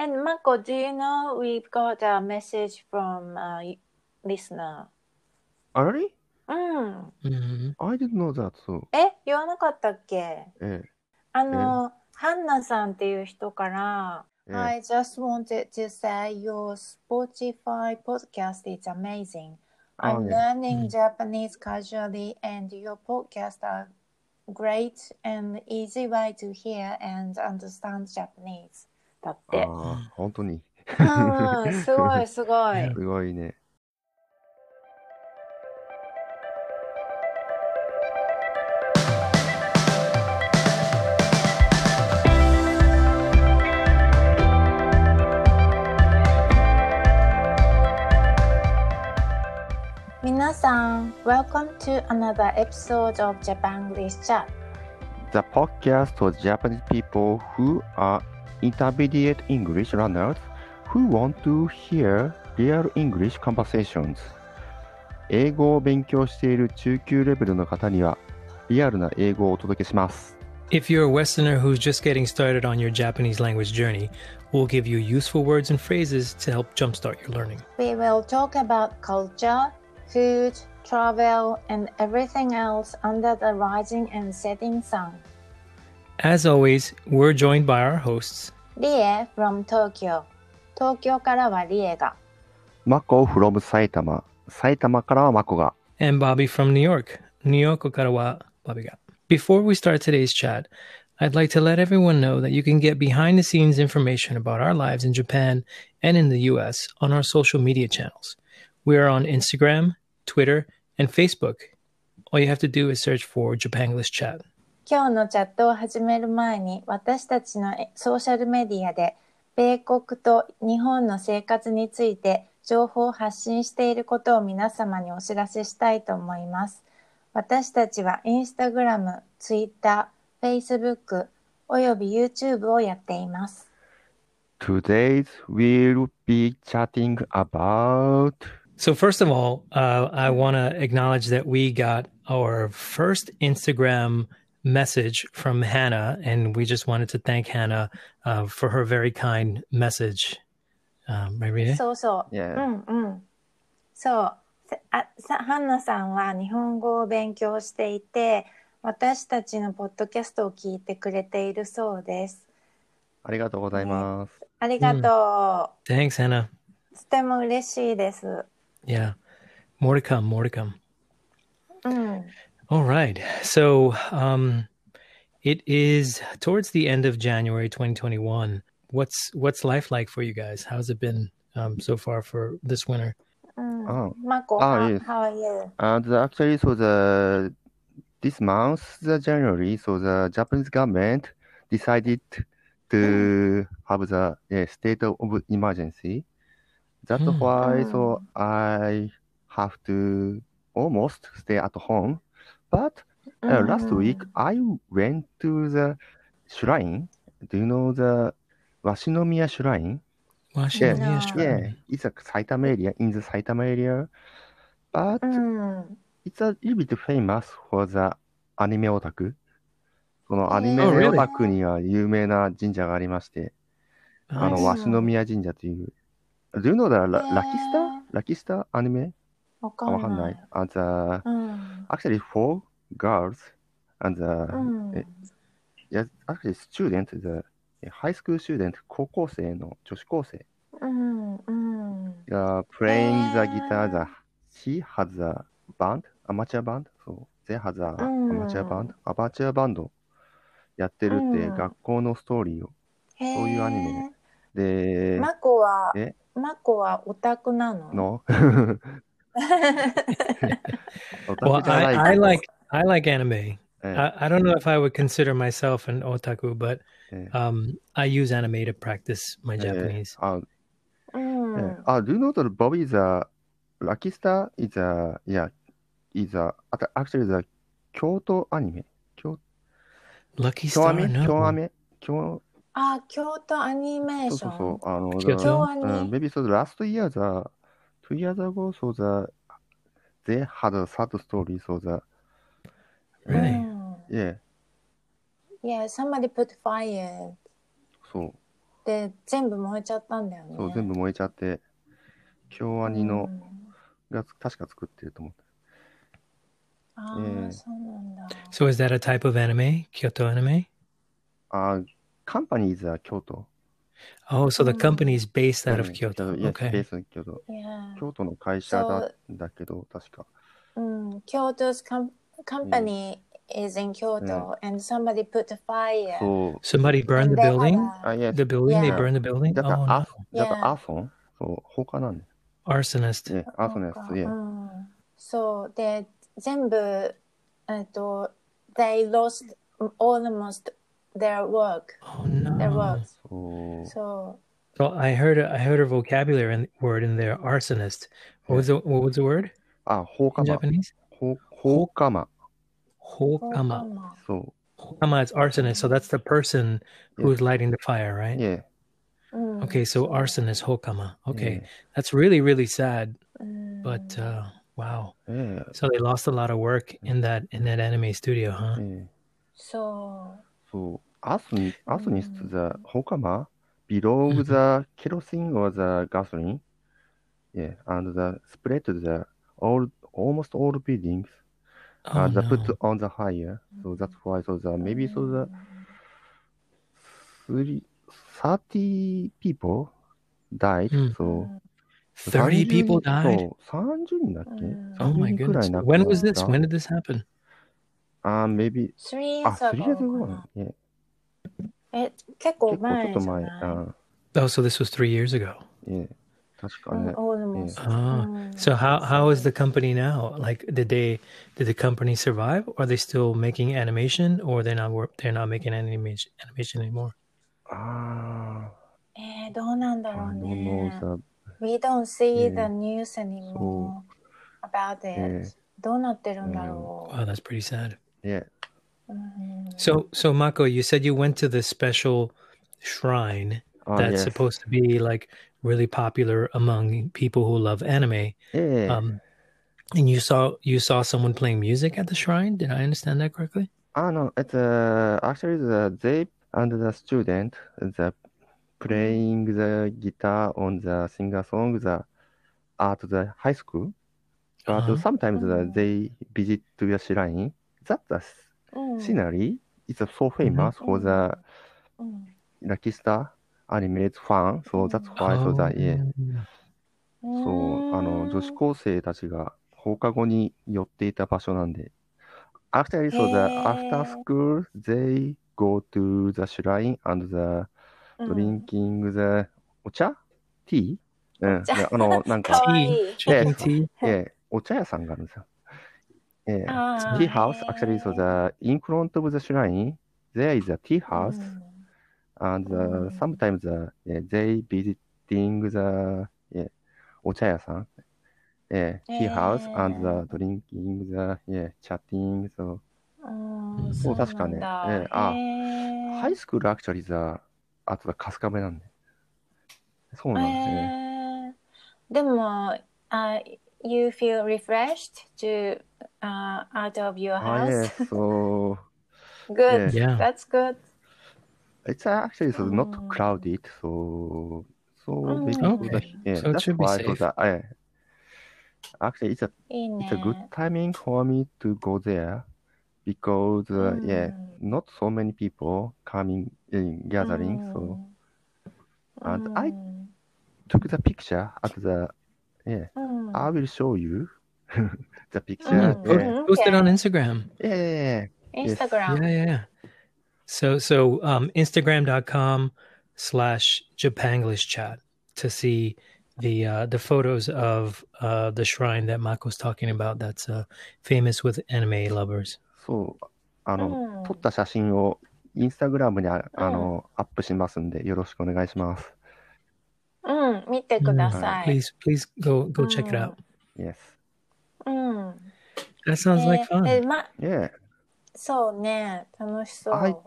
And Mako, do you know we've got a message from a listener? Really? Mm. Hmm. I didn't know that, so. Eh, え、言わなかったっけええ。あの、ハンナさんっていう人から、I just wanted to say your Spotify podcast is amazing. I'm oh, learning mm. Japanese casually and your podcast are great and easy way to hear and understand Japanese. だって。ああ、本当に。うん、すごいすごい。すごいね。皆さん、Welcome to another episode of Japan English Chat. The podcast for Japanese people who are intermediate English learners who want to hear real English conversations. 英語を勉強している中級レベルの方にはリアルな英語をお届けします。 If you're a Westerner who's just getting started on your Japanese language journey, we'll give you useful words and phrases to help jumpstart your learning. We will talk about culture, food, travel, and everything else under the rising and setting sun. As always, we're joined by our hosts, リエ from Tokyo. 東京からはリエが。マコ from 埼玉。埼玉からはマコが。 and Bobby from New York. New York Okarawa Bobby ga. Before we start today's chat, I'd like to let everyone know that you can get behind the scenes information about our lives in Japan and in the US on our social media channels. We are on Instagram, Twitter, and Facebook. All you have to do is search for Japanglish Chat. 今日のチャットを始める前に私たちのえソーシャルメディアで米国と日本の生活について情報を発信していることを皆様にお知らせしたいと思います。私たちはインスタグラム、ツイッター、フェイスブックおよび YouTube をやっています。Today's we'll be chatting about So, first of all, uh, I want to acknowledge that we got our first Instagram message from Hannah, and we just wanted to thank Hannah uh, for her very kind message. Um, right, Rita? そうそう。 Yeah. うんうん。そう。せあさハンナさんは日本語を勉強していて、私たちのポッドキャストを聞いてくれているそうです。ありがとうございます。ありがと Thanks, Hannah. う。とても嬉しいです。 Yeah. More to come, more to come. うん。 all right. So um, it is towards the end of January 2021. What's what's life like for you guys? How's it been um, so far for this winter? Mm. Oh, Mako, ah, how, yes. how are you? Uh, the, actually, so the this month, the January, so the Japanese government decided to mm. have the yeah, state of emergency. That's mm. why, so oh. I have to almost stay at home But uh, last うん week I went to the shrine. Do you know the Washinomiya Shrine? Washington, No. yeah, sure. Yeah, it's a Saitama area in the Saitama area. But うん。It's a little bit famous for the アニメオタク。そのアニメ Oh, really? オタクには有名な神社がありまして、あの.鷲宮神社という。Do you know the ララキスタラキスタアニメわあかんないわかんない。。あ the, うん。actually four girls and the, うん。え yeah, actually student, the high school student, 高校生の女子高生うん。うん。が playing the へー guitar, the, she has a band, amateur band, そう、they has a うん amateur band, アマチュアバンドやってるってうん学校のストーリーを。へそういうアニメーで、マコはえ、マコはオタクなのの well, I, I, like I like anime. Yeah. I, I, don't know if I would consider myself an otaku, but yeah. um, I use anime to practice my Japanese. Uh, mm. uh, do you know that Bobby is a Lucky Star is a yeah is a actually the Kyoto anime. Ah, Kyoto. Lucky Star. Kyoani, no. Kyoani, Kyoani, Maybe so the last year the years ago, so the they had a sad story, so the Really? うん yeah, Yeah, somebody put fire そう。で、全部燃えちゃったんだよね。そう、全部燃えちゃって、京アニのうんが確か作ってると思う。ああ、ええそうなんだ。So is that a type of anime? Kyoto anime? あー、カンパニーズは京都。Oh, so the company is based out of Kyoto. Yes, okay. based Kyoto. Yeah. 京都の会社だんだけど、確か。Mm, Kyoto's com- company is in Kyoto, and somebody put a fire. So, Somebody burned the building? Ah, yes. The building? Yeah. They Yeah. burned the building? だから、oh, no. アフだから Yeah. So, they. Arsonist. すね。アフォンです。いえ。うんそうで全部えっと they lost almost their work. Oh no. Their work. So. So I heard a, I heard a vocabulary in, word in there, arsonist. What was the what was the word? Ah, hokama. In Japanese. Ho, hokama. Hokama. So. Hokama is arsonist. So that's the person yeah. who's lighting the fire, right? Yeah. Mm. Okay, so arson is hokama. Okay, yeah. that's really really sad, mm. but uh, wow. Yeah. So they lost a lot of work in that in that anime studio, huh? So えそそう。アスニ、アスニスト the 放火魔 below the kerosene or the gasoline. Yeah, and the spread the all almost all buildings Oh, uh, the no. put on the fire. So that's why so the う maybe so the three, 30 people died. うん So 30 people 30 died. そう、30人だっけ、うん Oh my 30人くら goodness. い亡く When なっ was this? た When did this happen? あ、maybe, 3あ、 years 3 years ago ago かなな。ねえ結構結構ちょ前じゃっと前。ないあ Oh, so this was three years ago. ええ確かうんね。 almost Ah, うん so how how is the company now? Like, did they did the company survive? Or are they still making animation, or they're not work? They're not making animation animation anymore? あえー、どうなんだあ、ろう I don't ね know。the, We don't see ね the news anymore about ね it. どうなってるんだろ Wow, that's pretty sad. Yeah. So, so Mako, you said you went to this special shrine oh, that's yes. supposed to be like really popular among people who love anime. Yeah. Um, and you saw you saw someone playing music at the shrine. Did I understand that correctly? Oh no, it's uh, actually the they and the student the playing the guitar on the singer song the at the high school. But uh-huh. sometimes uh, they visit to the shrine That the うん、scenery is so famous for the うん、Lucky Star animated fan. So that's why so that yeah. Oh. そう、あの、女子高生たちが放課後に寄っていた場所なんで。Actually, so the after school, they go to the shrine and the うん drinking the お茶 ?tea? うん。お茶であの、なんかか、わいい Tea, drinking tea. ええお茶屋さんがあるんですよ。ええあー tea house, actually, so the in front of the shrine, there is a tea house, うん and う uh, ん sometimes uh, yeah, they visiting the yeah, お茶屋さん。Yeah, tea house えー and the drinking the yeah, chatting. So うんそう確かねそうなんだええあへー high school actually the あとは春日部なんで。そうなんですね。えーでも、uh, you feel refreshed to uh, out of your oh, house. Oh yes. so good. Yeah. yeah. that's good. It's uh, actually it's not mm. crowded, so so mm. okay. yeah, so that's why so that, actually it's a In it's a good timing for me to go there because uh, mm. yeah, not so many people coming in gathering, so mm. and I mm. took the picture at the yeah. うん I will show you the picture. Mm. Post, Yeah. Mhm. post it on Instagram. Yeah, yeah, yeah. Instagram. Yeah, yeah, yeah. So, so um, Instagram.com slash Japanglish chat to see the uh, the photos of uh, the shrine that Mako's talking about. That's uh, famous with anime lovers. そう、あの、うん撮った写真をインスタグラムにああの、アップしますんで、よろしくお願いします。うん、見てください。 Please, please go go check it out. Yes. うん。 That sounds like え fun. えま、 Yeah. そうね、楽しそう。はい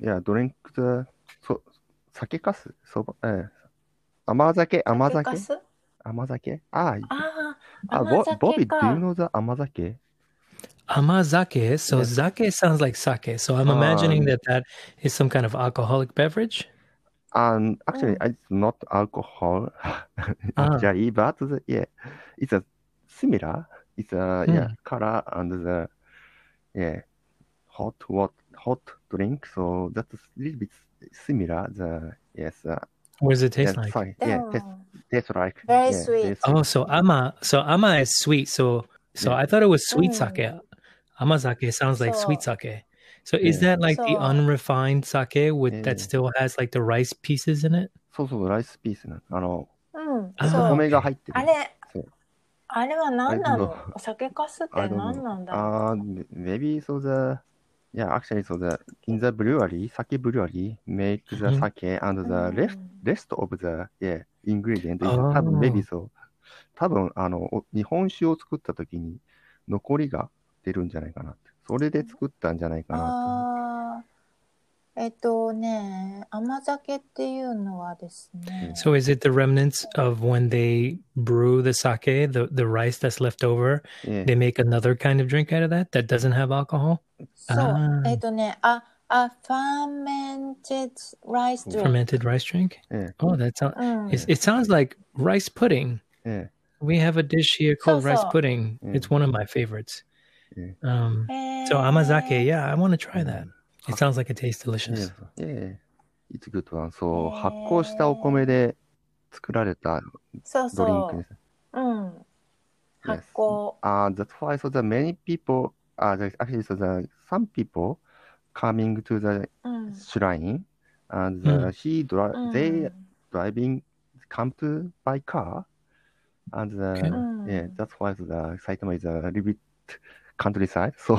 Yeah, drink the そ酒かすそば、ええ甘酒、甘酒酒かす甘酒あああ、あ、甘酒ボボビ、か do you know the 甘酒 Amazake. So Yes. zake sounds like sake. So I'm Ah. imagining that that is some kind of alcoholic beverage. And actually, Mm. it's not alcohol, Ah. actually, but the, yeah, it's a similar. It's a yeah Mm. color and the yeah hot what hot drink. So that's a little bit similar. The yes, uh, What does it taste yeah, like? sorry, yeah, taste, taste like Very yeah, sweet. very Oh, so ama, so ama is sweet. So, so Yeah. I thought it was sweet Mm. sake. Amazake sounds like sweet sake. So is that like the unrefined sake with that still has like the rice pieces in it? そうそうライスピースなのあのうん、あーそう。米が入ってる。あれそう、あれは何な I don't の know. お酒かすって何.なんだろ Uh, maybe so the yeah actually so the in the brewery sake brewery make the Mhm. sake and う the うん rest rest of the yeah ingredient is あー多分 maybe so 多分あのお日本酒を作った時に残りが出るんじゃないかなそれで作ったんじゃないかなあーえっとね、甘酒っていうのはですね、 So is it the remnants of when they brew the sake, the, the rice that's left over? っていう。 They make another kind of drink out of that that doesn't have alcohol? そうあ、ーえっとね、あ、あ、fermented rice drink。 Fermented rice drink? ええ Oh, that sounds. うん。 It, it sounds like rice pudding. え We have a dish here called So, rice so. pudding. Mm. It's one of my favorites. Yeah. Um, so amazake, yeah, I want to try that. It sounds like it tastes え delicious. ええ It's good one. そう、へえ発酵したお米で作られたそうドリンクそです。う。うん。発酵。Uh, that's why so the many people, uh, the, actually so the some people coming to the うん。shrine and the, Mm. he dri- うん they driving come to by car and the, yeah that's why the Saitama is a little bit countryside so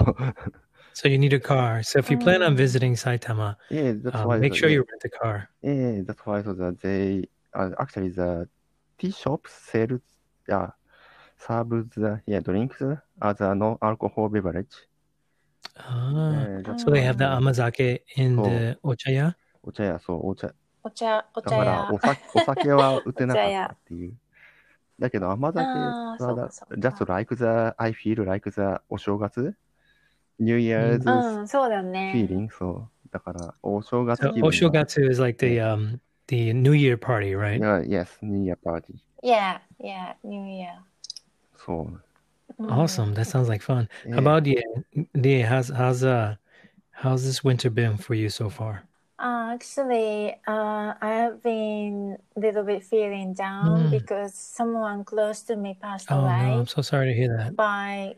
So you need a car. So if you plan on Mm. visiting Saitama, yeah that's um, why make the, sure you rent a car. yeah that's why so that they uh, actually the tea shops sell yeah serve the yeah drinks as a non alcohol beverage Ah. that's So they have the Mm. amazake in Oh. the ochaya. お茶屋そうお茶お茶、おだ茶屋からお。酒お酒は売ってなかったっていう。だけど甘酒あーそうかはそうか just like the I feel like the お正月 New Year's うん、そうだよね。 feeling そうだからお正月 So 気分が oshogatsu is like the um the New Year party, right? Yeah, yes New Year party Yeah, yeah, New Year. そううん Awesome. That sounds like fun. Yeah. How about you? Die, how's how's uh how's this winter been for you so far? Uh, actually, uh, I have been a little bit feeling down mm. because someone close to me passed oh, away. No, I'm so sorry to hear that. By,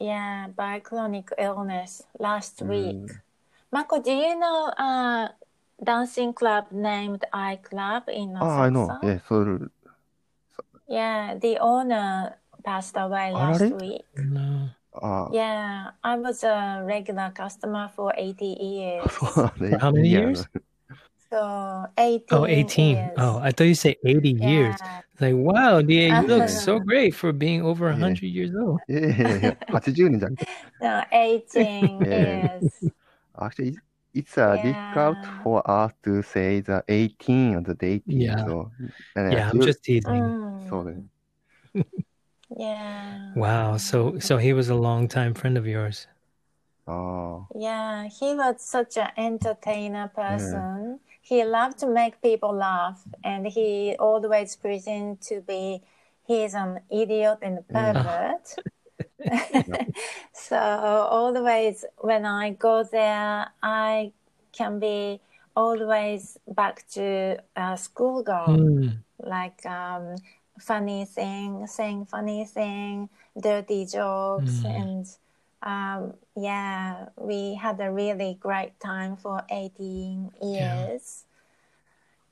yeah, by chronic illness last mm. week. Mako, do you know a dancing club named I Club in Osaka? Oh, I know. Yeah, so... yeah, the owner passed away last week. No. あ Yeah, I was a regular customer for 80 years. そうなんだ For how many いや years? So 18 Oh, 18. years. Oh, I thought you said 80 years. Yeah. It's like, wow, Die, you look Uh-huh. so great for being over 100 years old. いやいやいや80年じゃん No, 18 Yeah. years. Actually, it's uh, difficult Yeah. for us to say the 18 and the 18. Yeah. So, Yeah, I'm just teasing. Mm, そうだね。 yeah. Wow. So so he was a longtime friend of yours. Oh. Yeah, he was such an entertainer person. He loved to make people laugh, and he always pretended to be he's an idiot and a pervert. so always when I go there, I can be always back to a schoolgirl. Hmm. like um, funny thing, saying funny thing, dirty jokes, Mm. and um, yeah, we had a really great time for 18 years.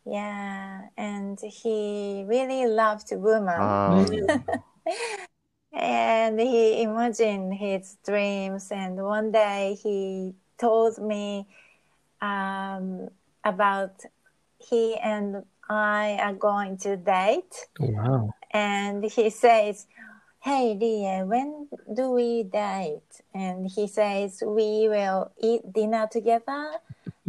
Yeah, and he really loved women, あ Mm. and he imagined his dreams. And one day he told me um, about he and I are going to date. Wow. And he says, Hey, Rie, when do we date? And he says, We will eat dinner together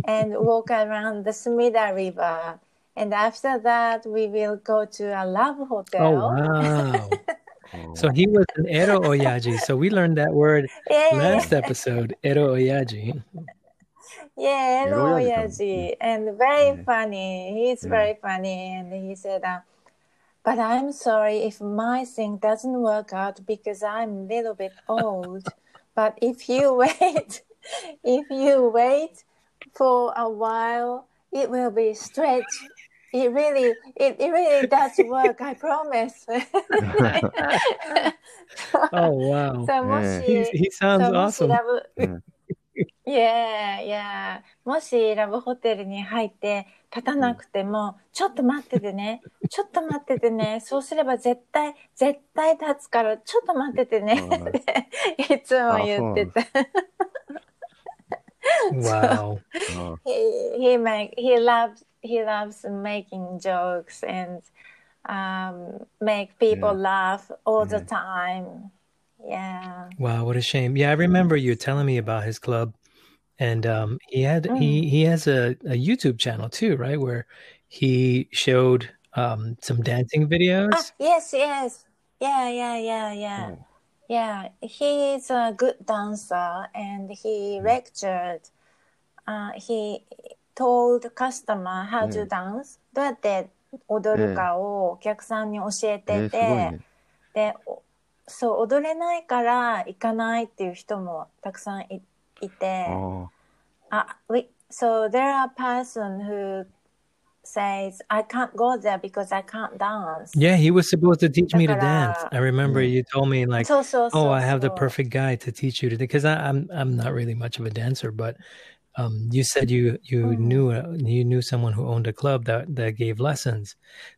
and walk around the Sumida River. And after that, we will go to a love hotel. Oh wow. So he was an ero oyaji. So we learned that word Yeah, last episode. Ero oyaji. Yeah, hello, Oyaji. And very yeah. funny. He's yeah. very funny. And he said, uh, but I'm sorry if my thing doesn't work out because I'm a little bit old. but if you wait, if you wait for a while, it will be straight. It really, it, it really does work. I promise. oh wow! So, yeah. he, he sounds so awesome. いやいや、もしラブホテルに入って立たなくても、ちょっと待っててね、ちょっと待っててね、そうすれば絶対、絶対立つから、ちょっと待っててねはいって、いつも言ってた。Wow. あ he, he make, he loves, he loves making jokes and um, make people Yeah. laugh all the Yeah. time. Yeah. Wow, what a shame. Yeah, I remember you telling me about his club. And um he had he he has a, a YouTube channel too, right? Where he showed um some dancing videos. Ah, yes, yes. Yeah, yeah, yeah, yeah. うん Yeah, he is a good dancer and he lectured. Uh, he told customer how to うん dance. どうやって踊るかをお客さんに教ええてー、すごいて、ね。で、お そう、踊れないから行かないっていう人もたくさんいいて、ああ、we, so there are person who says, I can't go there because I can't dance. Yeah, he was supposed to teach me to dance. Dakara- I remember Mm. you told me like, そうそうそうそう。 "Oh, I have the perfect guy to teach you to." Because I'm I'm not really much of a dancer, but um, you said you you Mhm. knew a, you knew someone who owned a club that that gave lessons.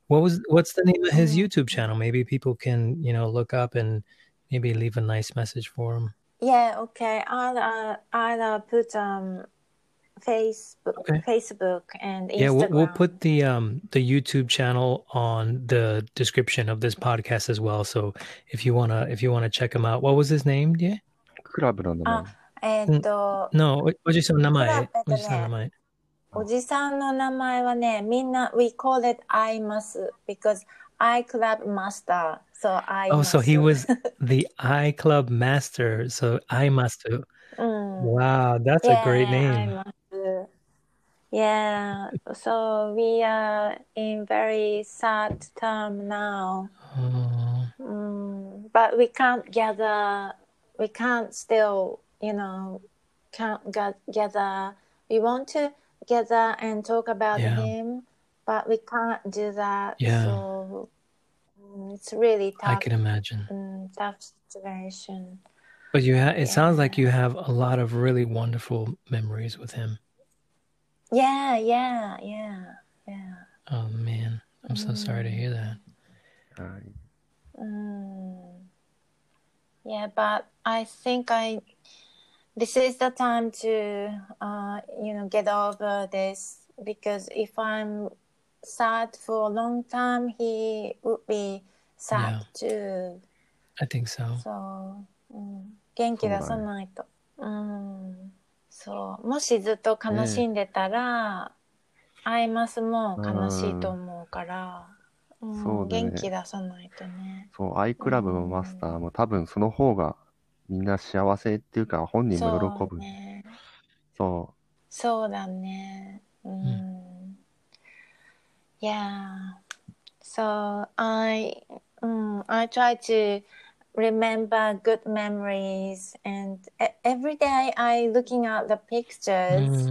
What was what's the name of his Mhm. YouTube channel? Maybe people can you know look up and maybe leave a nice message for him. Yeah, okay. I'll uh, I'll uh, put um Facebook, Okay. Facebook and Instagram. Yeah, we'll, we'll put the um the YouTube channel on the description of this podcast as well. So if you wanna if you wanna check him out, what was his name? Yeah. クラブの名前。えーっと、 No, what- what's your name? クラブ、えっとね。 What's your name? おじさんの名前はね、みんな we call it I must because I club master. So I Oh, so he must. was the I Club master. So I must. うん。 Wow, that's a great Yeah, I name. must. Yeah, so we are in very sad time now. Oh, Mm, but we can't gather. We can't still, you know, can't get, gather. We want to gather and talk about Yeah. him, but we can't do that. Yeah. So mm, it's really tough. I can imagine. mm, tough situation. But you ha- it sounds like you have a lot of really wonderful memories with him. Yeah, yeah, yeah, yeah. Oh man, I'm so sorry to hear that. はい。Mm. Yeah, but I think I this is the time to uh, you know get over this because if I'm sad for a long time, he would be sad too. I think so. そう、うん、元気出さないと。うん、そう。もしずっと悲しんでたら、アイマスも悲しいと思うから、うんそうだね元気出さないとね。そう、アイクラブもマスターも多分その方がみんな幸せっていうか本人も喜そうぶ。ね。そそうだね。うん。Yeah. So I, うん、I try to remember good memories and e- every day I looking at the pictures.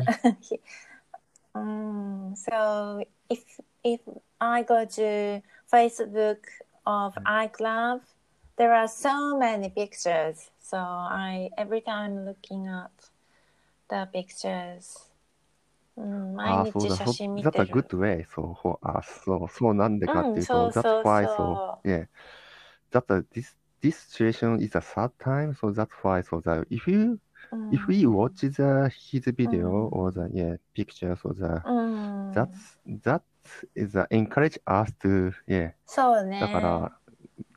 Mm, so if if I go to Facebook of iClub, there are so many pictures. So I every time looking at the pictures. うん、う。ああ、毎日そうだ。そ写真見 that's て a る。 good way. そう、ほあ、そう、そうなんでかっていうと、うんそうそう that's why そうそう yeah. That's a, this, this situation is a sad time, so that's why, so that if you, うん if we watch the, his video うん or the, yeah, pictures or the, うん、 that's, that is a encourage us to, yeah. そうね。だから、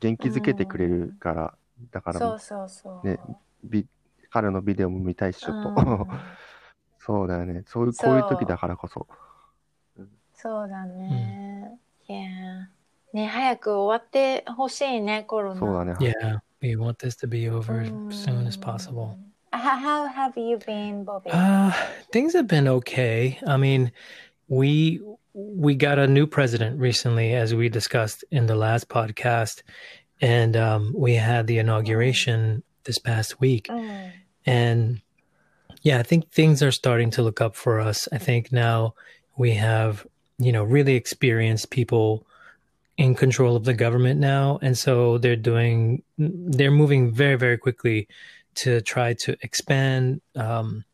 元気づけてくれるから、だからそう、そうそう。ねビ彼のビデオも見たいし、ちょっと。うんそうだよね。そういう、こういう時だからこそ。そうだね。Yeah. ね、早く終わってほしいね、コロナ。そうだね。Yeah, we want this to be over as soon as Mm. possible. How have you been, Bobby? Uh, things have been okay. I mean, we we got a new president recently, as we discussed in the last podcast, and um, we had the inauguration this past week, Mm. and yeah, I think things are starting to look up for us. I think now we have you know really experienced people in control of the government now, and so they're doing they're moving very very quickly to try to expand. Um,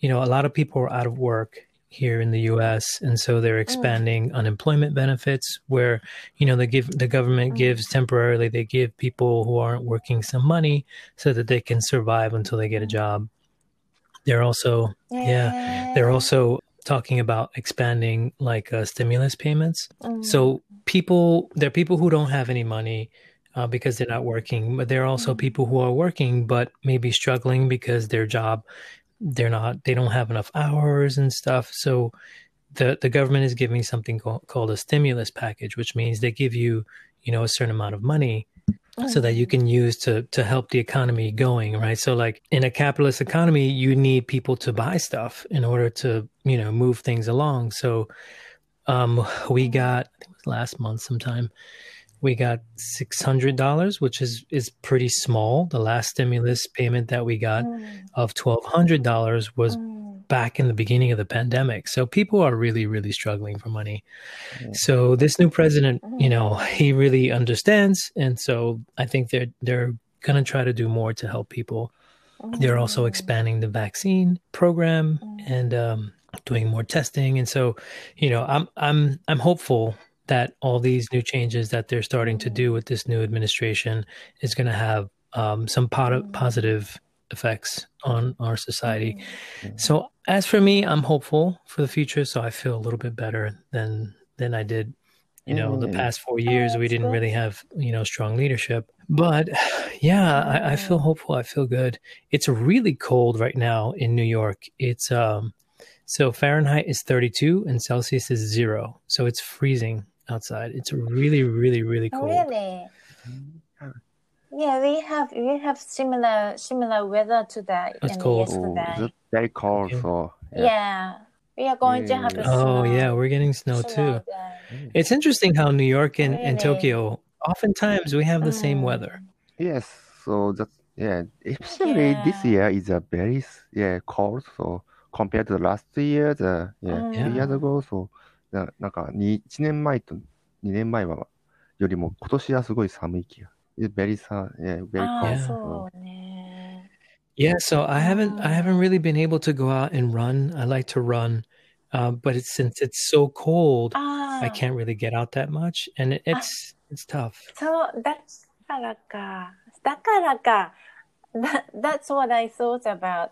you know, a lot of people are out of work here in the U.S., and so they're expanding unemployment benefits, where you know they give the government Mm. gives temporarily they give people who aren't working some money so that they can survive until they get a job. They're also yeah, they're also talking about expanding like uh, stimulus payments. Mm. So people, there are people who don't have any money uh, because they're not working, but there are also Mhm. people who are working but maybe struggling because their job, they're not, they don't have enough hours and stuff. So the the government is giving something called, called a stimulus package, which means they give you, you know, a certain amount of money so that you can use to to help the economy going right? So like in a capitalist economy you need people to buy stuff in order to you know move things along. So um we got I think it was last month sometime we got $600 which is is pretty small the last stimulus payment that we got Mm. of $1200 was Mm. back in the beginning of the pandemic. So people are really, really struggling for money. Yeah. So this new president, you know, he really understands, and so I think they're they're gonna try to do more to help people. They're also Mm. expanding the vaccine program and um, doing more testing, and so you know, I'm I'm I'm hopeful that all these new changes that they're starting to do with this new administration is going to have um, some pot- positive effects on our society. So as for me, I'm hopeful for the future. So I feel a little bit better than than I did. You know, the past four years we didn't good. really have you know strong leadership. But yeah, I, I feel hopeful. I feel good. It's really cold right now in New York. It's um so Fahrenheit is 32 and Celsius is zero. So it's freezing outside. It's really, really, really Oh, cold. really? Yeah, we have we have similar similar weather to that. and cold. Oh, yesterday. that's very cold. Okay. So yeah. we are going to have a Yeah. Oh snow, yeah, we're getting snow snow too. day. It's interesting how New York and, and Tokyo oftentimes we have the same Mm. weather. yes, so that's yeah. Especially this year is a very yeah cold. So compared to the last year, the yeah Mm. two years ago, so ななんかに1年前と2年前はよりも今年はすごい寒い気が。Very sun, yeah, Yeah. そうね。Yeah, so I haven't I Ah. haven't really been able to go out and run. I like to run, uh, but it's since it's so cold, あ I あ、can't really get out that much, and it, it's it's tough. そう、だからか。だからか。That, that's what I thought about.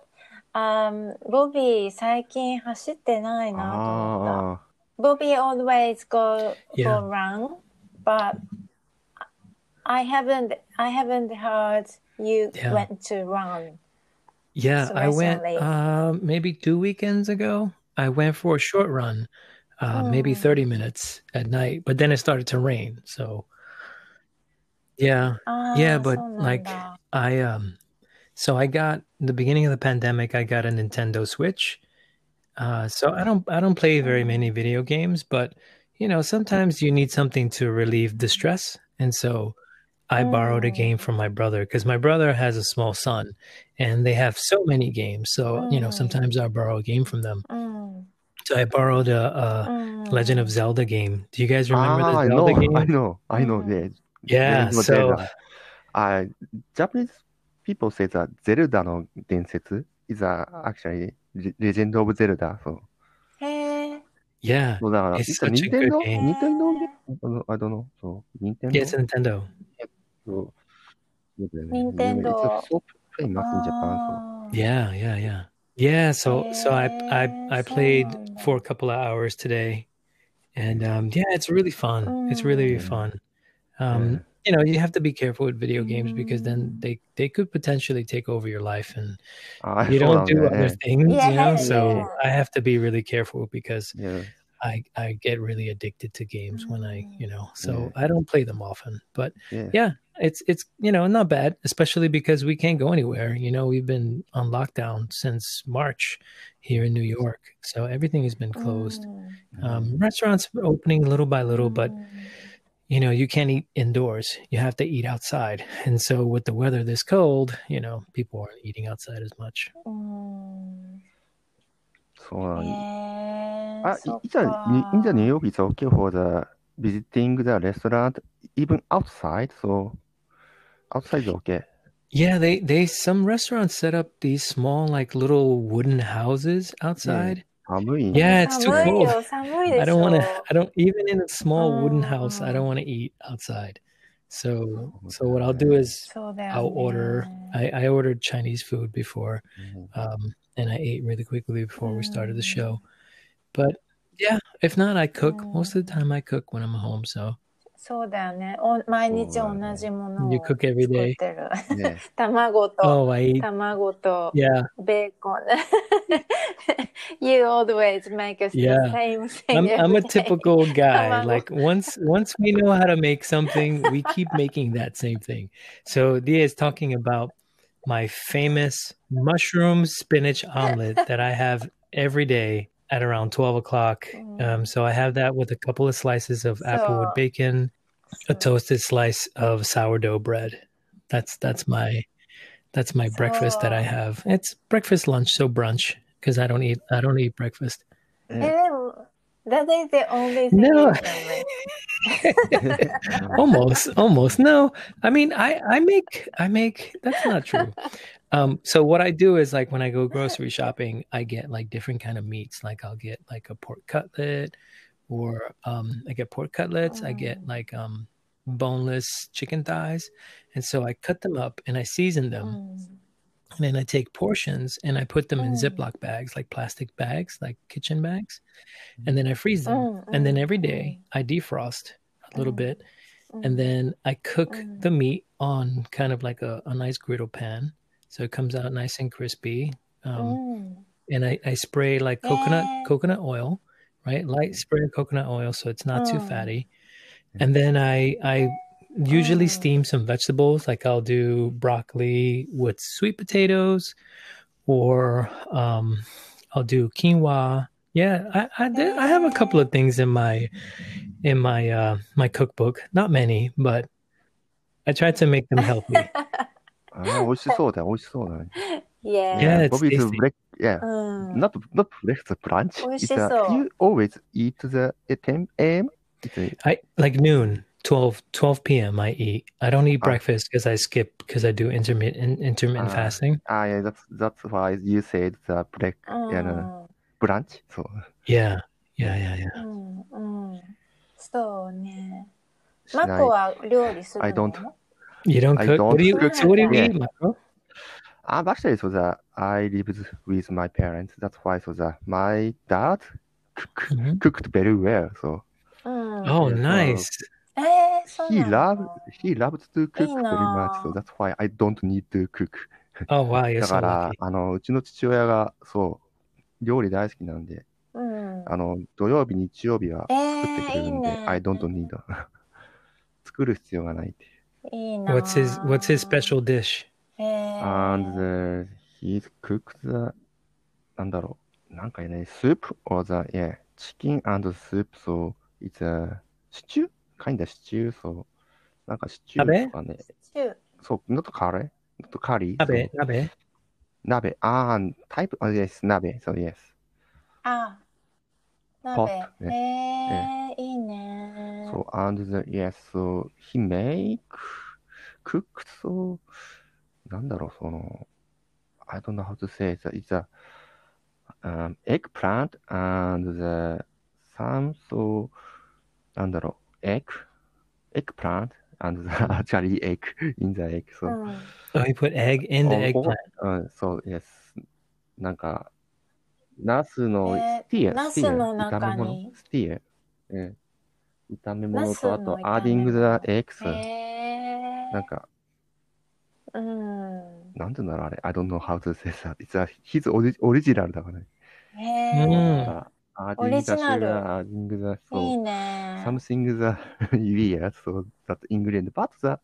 Um, ボビー最近走ってないなと思った。Bobby always go yeah. go wrong, but I haven't I haven't heard you yeah. went to run. Yeah, so I went uh, maybe two weekends ago. I went for a short run, uh, maybe hmm. thirty minutes at night, but then it started to rain. So yeah, ah, yeah, but so like I um, so I got the beginning of the pandemic. I got a Nintendo Switch, Uh, so I don't I don't play very many video games, but you know sometimes you need something to relieve the stress, and so I borrowed a Mm. game from my brother because my brother has a small son, and they have so many games. So you know Mm. sometimes I borrow a game from them. うん。 So I borrowed a, a うん。 Legend of Zelda game. Do you guys remember Ah, the I Zelda know, game? I know, I know. Mm. Yeah, Yeah, Legend of so Zelda. Uh, Japanese people say that Zelda の伝説 is a actually Le- Legend of Zelda. そう。へえ。 yeah, そうだから、 It's いつか such a 任天 good 堂 game. 任天堂ゲーム I don't know. そう。任天堂 yeah, it's a Nintendo. そう。そうだよね。任天堂 It's so famous in Japan. あー Yeah, yeah, yeah. Yeah, so so I I I played Excellent. for a couple of hours today. And um yeah, it's really fun. It's really Mm. fun. Um you know you have to be careful with video games because then they they could potentially take over your life and oh, you don't do other things yeah, you know yeah. so i have to be really careful because yeah. I, I get really addicted to games when I, you know, so I don't play them often. But yeah, it's it's you know not bad especially because we can't go anywhere you know we've been on lockdown since march here in new york so everything has been closed mm. um, restaurants opening little by little but you know you can't eat indoors. You have to eat outside, and so with the weather this cold, you know people aren't eating outside as much. うんそうなのに。へえあ、そっいじゃあ、か in the New York, it's okay for the visiting the restaurant, even outside. So outside is okay. Yeah, they they some restaurants set up these small like little wooden houses outside. 寒い。 Yeah, it's too cold. I don't want to. I don't even in a small wooden house. I don't want to eat outside. So so what I'll do is I'll order. I, I ordered Chinese food before, um, and I ate really quickly before we started the show. But yeah, if not, I cook most of the time. I cook when I'm home. So そうだよね。お毎日同じものを You cook every っ I eat. 卵と、Yeah. ベーコン。you always make us the same thing. I'm, I'm a typical guy. Like once once we know how to make something, we keep making that same thing. So Rie is talking about my famous mushroom spinach omelet that I have every day at around 12 o'clock. Um, mm. Um, so I have that with a couple of slices of so, applewood bacon, so. a hmm. toasted slice of sourdough bread. That's that's my that's my so, breakfast that I have. It's breakfast, lunch, so brunch because I don't eat I don't eat breakfast. Mm. That is the only thing. No. almost, almost. No, I mean, I I make I make. That's not true. Um, so what I do is like when I go grocery shopping, I get like different kind of meats. Like I'll get like a pork cutlet, or um, I get pork cutlets. I get oh. like um, boneless chicken thighs, and so I cut them up and I season them. Mm. And then I take portions and I put them mm. in oh. Ziploc bags, like plastic bags, like kitchen bags, and then I freeze them. Mm. And then every day I defrost a little bit, and then I cook the meat on kind of like a, a nice griddle pan so it comes out nice and crispy. Um, ん And I, I spray like coconut Yeah. coconut oil, right? Light spray of coconut oil, so it's not too Mm. fatty. And then I I usually Mm. steam some vegetables, like I'll do broccoli with sweet potatoes, or um, I'll do quinoa. Yeah, I I, did, I have a couple of things in my in my uh, my cookbook. Not many, but I try to make them healthy. あー美味しそうだ、美味しそうだね。 Yeah. Yeah, it's Bobby is tasty. break, yeah, うん not not breakfast brunch. 美味し It's そう a, you always eat the at 10 a.m. It's a, I like noon, 12, 12 p.m. I eat. I don't eat Ah. breakfast because I skip because I do intermittent intermittent Ah. fasting. ah, yeah, that's that's why you said the break うん yeah, no. brunch. So Yeah, yeah, yeah, yeah. うんうんそうね。しないマコは料理する I の don't You don't I cook. don't what do you? cook. So what do you Yeah. eat, Marco? I'm actually so that I lived with my parents. That's why so that my dad cook, Mhm. cooked very well. So うん、Oh, Yeah, so- nice. えー、そう he な loves の he loves to cook いいな very much. So that's why I don't need to cook. Oh wow, you're だ so から、lucky. あの、うちの父親が、そう、料理大好きなんで、うん、あの、土曜日、日曜日はえ作ってくれるんで、ね。I don't need 作る必要がないっていう。いいな。What's his What's his special dish? えー、And he cooked the, なんだろう、なんかね、soup or the, yeah, chicken and soup, so it's a stew? kind of stew, so なんかシチューとかね、そう、not curry, not curry, Nabe, so nabe. 鍋、あー、type, oh yes, 鍋、so yes. あ、鍋。pot えねー、いいね。So, and the, yes, so he make, cook, so, なんだろう、その、I don't know how to say it. It's a um, eggplant and the some, so, なんだろう、egg, eggplant and the actually egg in the egg. う So, ん。Oh, he put egg in the Oh, eggplant. うん、そう、yes. なんか、ナスのえースティア、ナスの中炒め物に、スティア。うん。炒め物と、あと、アーディングザエックス。えなんか、ー、うん。なんて言うんだろう、あれ。I don't know how to say that. It's a, his オリオリジナルだからね。へうんー。オリジナル adding the, いい so ね。something the weird, so that England, but the,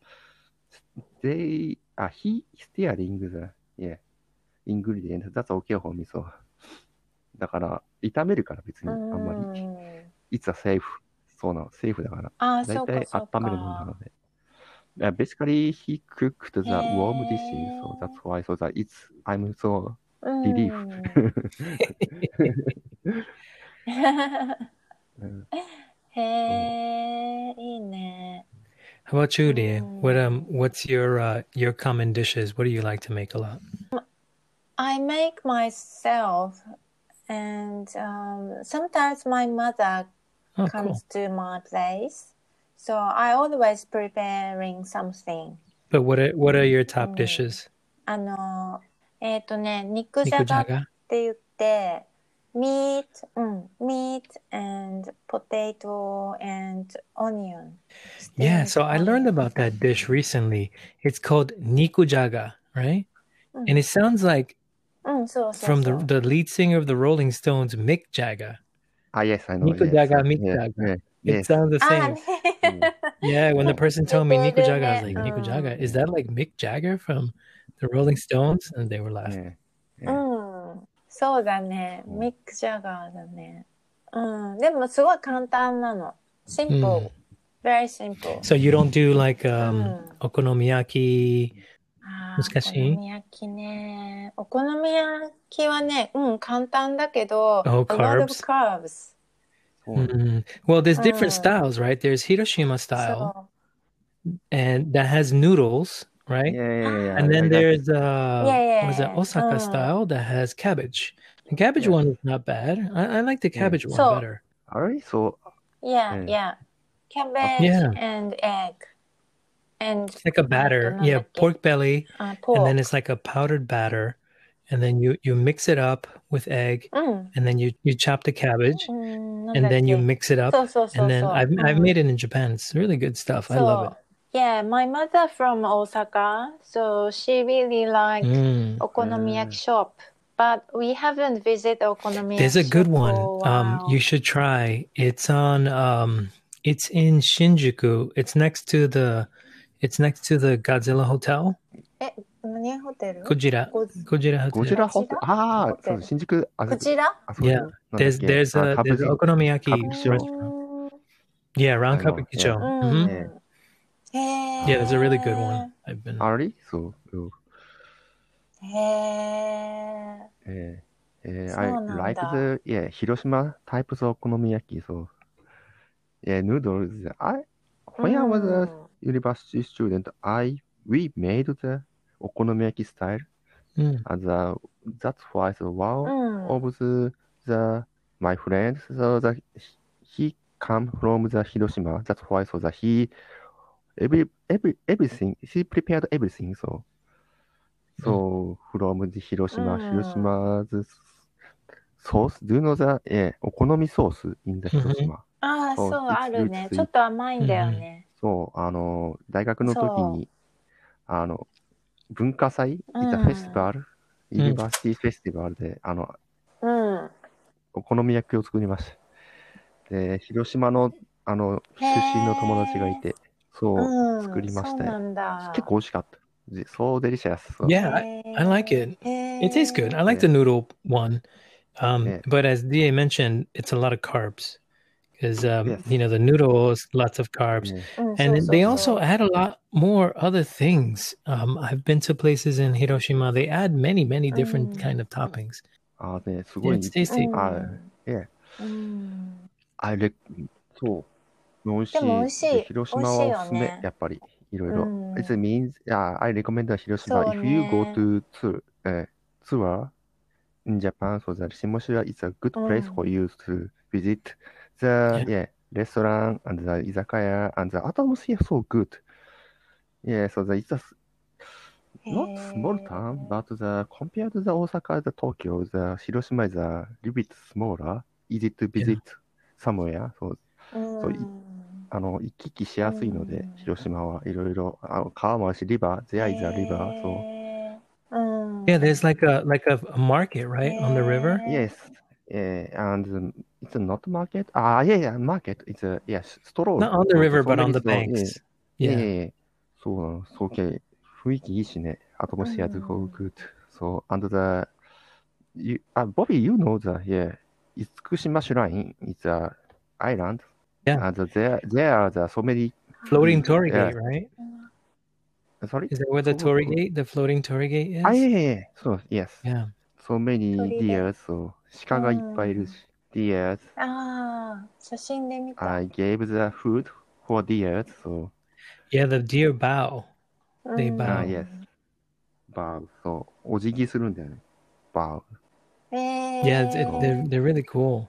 they, uh, he steering the, yeah, ingredient, that's okay for me, so. だから、炒めるから別にあんまり、いつはセーフ。そうなの、セーフだから。ああ、そ大うか体そう温めるものなか。ので。Uh, he cooked the warm dishes, so that's why, so that it's, I'm so うん relieved. Mm. Mm. about you, Rie? Mm. Um, what's your uh, your common dishes? What do you like to make a lot? I make myself, and um, sometimes my mother Oh, comes cool. to my place. So I always preparing something. But what are what are your top Mm. dishes? あの、えっ、とね、肉じゃがっ Nikujaga. て言って、meat, うん、meat and potato and onion. Yeah, Steamed so I learned onion. about that dish recently. It's called nikujaga, right? Mm. And it sounds like うん、そうそうそう。 from the the lead singer of the Rolling Stones, Mick Jagger. Ah, yes, I know. Nikujaga, yes, Nikujaga. Yeah, It yes. sounds the あ same. ーね。 Yeah, when the person told me People do nikujaga, I was like, that. nikujaga, Mm. is that like Mick Jagger from the Rolling Stones? And they were laughing. Yeah, yeah. うん、そうだね。うんミック・ジャガーだね。うん、でもすごい簡単なの。シンプル。うん very simple. So you don't do like um Mm. okonomiyaki. あー難しいお好み焼きね。お好み焼きはね、うん、簡単だけど、 Oh, a lot of carbs. carbs. そうなんだ Mm. Well, there's different Mm. styles, right? There's Hiroshima style, そ and that has noodles, right? Yeah, yeah, yeah, yeah. And I then like that. there's uh, Yeah, yeah, what is that yeah. Osaka Mm. style that has cabbage. The cabbage Yeah. one is not bad. I, I like the Yeah. cabbage one So- better. あれそう、う。Yeah, Mm. yeah. Cabbage Yeah. and egg. and it's like a batter. Yeah, pork it. belly, uh, pork. and then it's like a powdered batter, and then you you mix it up with egg, mm. and then you you chop the cabbage, mm, and then you mix it up, so, so, so, and then I've I've mm. made it in Japan. It's really good stuff. I love it. Yeah, my mother from Osaka, so she really like mm, okonomiyaki shop but we haven't visited Okonomiyaki. There's a good one. Um, you should try. It's on. Um, it's in Shinjuku. It's next to the It's next to the Godzilla Hotel. え、何ホテル Gojira. ゴ Gojira ゴ Hotel. ジラホテル。ああ、ホテルそう、新宿、あ、クジラあそこ Yeah. なんだっ There's け there's あ a 歌舞 there's 伎 an okonomiyaki 歌舞伎町 restaurant. Yeah, around I know, Kabukicho. yeah. うん hmm ねへえ Yeah, there's a really good one. I've been. あれそう。うんへええー、えー、そうなんだ I like the, yeah, 広島 types of お好み焼き、そう。Yeah, noodles. I, when I was a university student, I, we made the お好み焼き style. Mm. And the, that's why the う one ん of the, the, my friend, so that he come from the 広島. That's why, so that he, every, every, everything, he prepared everything, so. So, from the 広島,うん Hiroshima's sauce, do you know the, えー、お好みソース in the 広島。ああ、そうあるね。ちょっと甘いんだよね。そう、あの、大学の時に、あの、文化祭、いうんたフェスティバル、んユニバーシティフェスティバルで、あの、うん。お好み焼きを作りました。で、広島の、あの、出身の友達がいて、そう、うん、作りましたよそうなんだ。結構美味しかった。でそう、デリシャス。Yeah, I, I like it. It tastes good. I like the noodle one. Um, Yeah. but as Da mentioned, it's a lot of carbs because um, Yes. you know the noodles, lots of carbs, ねうん and そうそう they そう also add a lot more other things. Um, I've been to places in Hiroshima; they add many, many different Mm. kind of toppings. あーね、すごい、 It's tasty. うんあえうんあれ、そう。美味しい。でも美味しいで広島はおすす美味しいよめね、やっぱり、いろいろ。うん It means, yeah, I recommend 広島。そう If you ね go to tour, えー tour in Japan, so that 下島 is a good place うん for you to visit The, Yeah. restaurant and the 居酒屋 and the atmosphere so good. Yeah, so the, it's a not small town, but the compared to the Osaka, the Tokyo, the 広島 is a little bit smaller, easy to visit somewhere. So うんそういあの、行き来しやすいのでうん、広島はいろいろ、あの川もあるし、リバー、there is a river, so Yeah, there's like a like a, market right on the river. yes, uh, and it's not market. Ah, yeah, yeah, market. It's a yes, store. Not on the river, but on the store. banks. Yeah, Yeah. yeah, yeah. そうなの、そうけ、雰囲気いいしね。Atmosphere is so good. So, and the, you, uh, Bobby, you know the, yeah, Itsukushima Shrine is a island. Yeah. And there, there are the, so many, Floating Torii Yeah. Gate, right? sorry? Is that where the Float- Torii Gate, the floating Torii Gate is? Ah, yeah, yeah, yeah. So, yes. Yeah. So many 鳥で deers, so, 鹿がいっぱいいるし、deers. ああ、写真で見た。 I gave the food for deers, so, Yeah, the deer bow. they うん bow. ah, yes. bow. そう、お辞儀するんだよね。bow. えー Yeah, it's- it, they're they're really cool.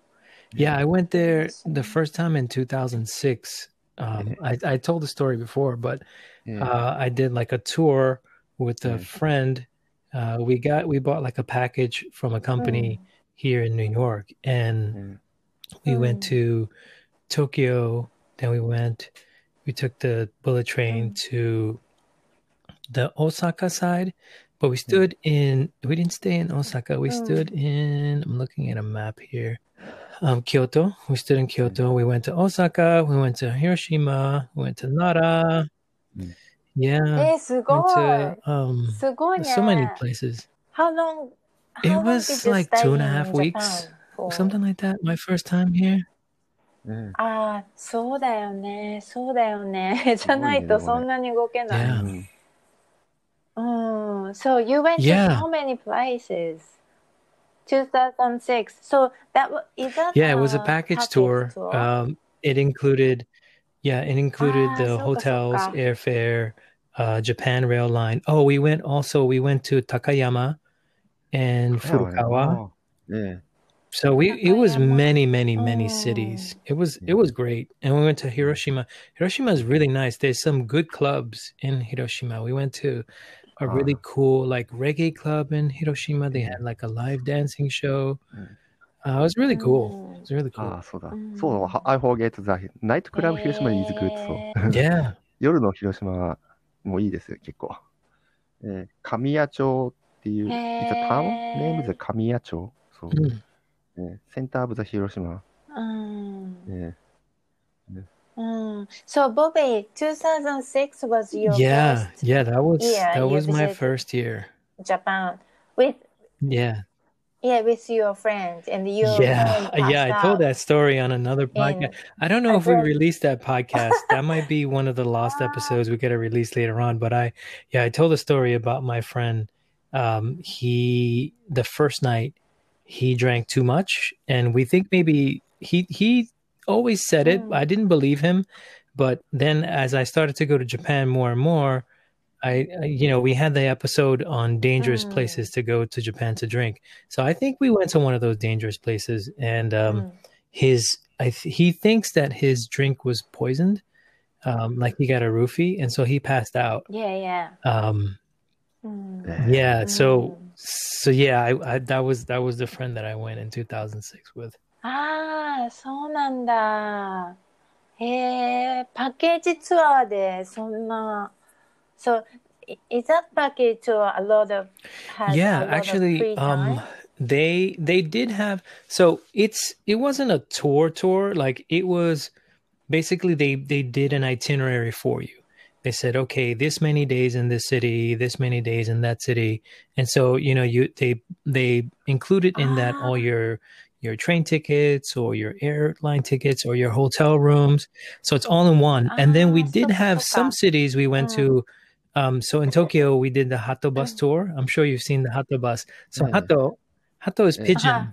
Yeah, I went there the first time in 2006. Um, I I told the story before, but Yeah. uh, I did like a tour with a Yeah. friend. uh, we got we bought like a package from a company here in New York, and we went to Tokyo. Then we went. We took the bullet train to the Osaka side, but we stood in. We didn't stay in Osaka. We Mm. stood in. I'm looking at a map here. Um, Kyoto. We stood in Kyoto. We went to Osaka. We went to Hiroshima. We went to Nara. Mm. Yeah. えー、すご Went い。 to um, すごいね。 so many places. How long? It how long was did you like stay two and a in half Japan weeks, for? Something like that. My first time here. うんああ、そうだよね。そうだよね。じゃないとそんなに動けない。 Yeah. うんうん。So you went to Yeah. so many places. 2006. So that wa- is that Yeah, it was a package tour. tour? Um, it included, yeah, it included Ah, the so- hotels, so- airfare, uh, Japan rail line. Oh, we went also. We went to Takayama and Furukawa. ね So we it was many, many, many Oh. cities. It was it was great, and we went to Hiroshima. Hiroshima is really nice. There's some good clubs in Hiroshima. We went to a really cool like reggae club in Hiroshima. They had like a live dancing show. Mm. Uh, it was really cool. It was really あ cool. あ、そうだうん。そう、I forget the night club 広島 is good. そう。Yeah. 夜の広島もいいですよ、結構。えー神谷町っていう、It's a town name is 神谷町。そう。Mm. ねセンターオブザ広島。うん。ねうん。So Bobby, 2006 was your Yeah, first yeah, that was Yeah, that was my first year. Japan with Yeah. Yeah with your friends and you Yeah. Yeah, I told that story on another podcast. I don't know if we released that podcast. that might be one of the lost episodes we gotta release later on. But I yeah, I told a story about my friend. Um he the first night he drank too much and we think maybe he he always said it. Mm. I didn't believe him. But then as I started to go to Japan more and more, I, I- you know, we had the episode on dangerous Mm. places to go to Japan to drink. So I think we went to one of those dangerous places, and um, Mm. his, I th- he thinks that his drink was poisoned, um, like he got a roofie, and so he passed out. Yeah, yeah. Um, うんね yeah, so Mm. so yeah, I, I that was that was the friend that I went in 2006 with. ああ、そうなんだ。へえ、パッケージツアーでそんな。 So, is that package to a lot of yeah lot of actually free um they they did have so it's it wasn't a tour tour like it was basically they they did an itinerary for you. They said okay this many days in this city this many days in that city and so you know you they they included in that all Ah. your your train tickets or your airline tickets or your hotel rooms. So it's all in one. And then we Ah, did so- have some cities we went Mm. to um, so in Tokyo, we did the Hato bus oh. tour. I'm sure you've seen the Hato bus. So hmm. Hato, Hato is pigeon, uh-huh.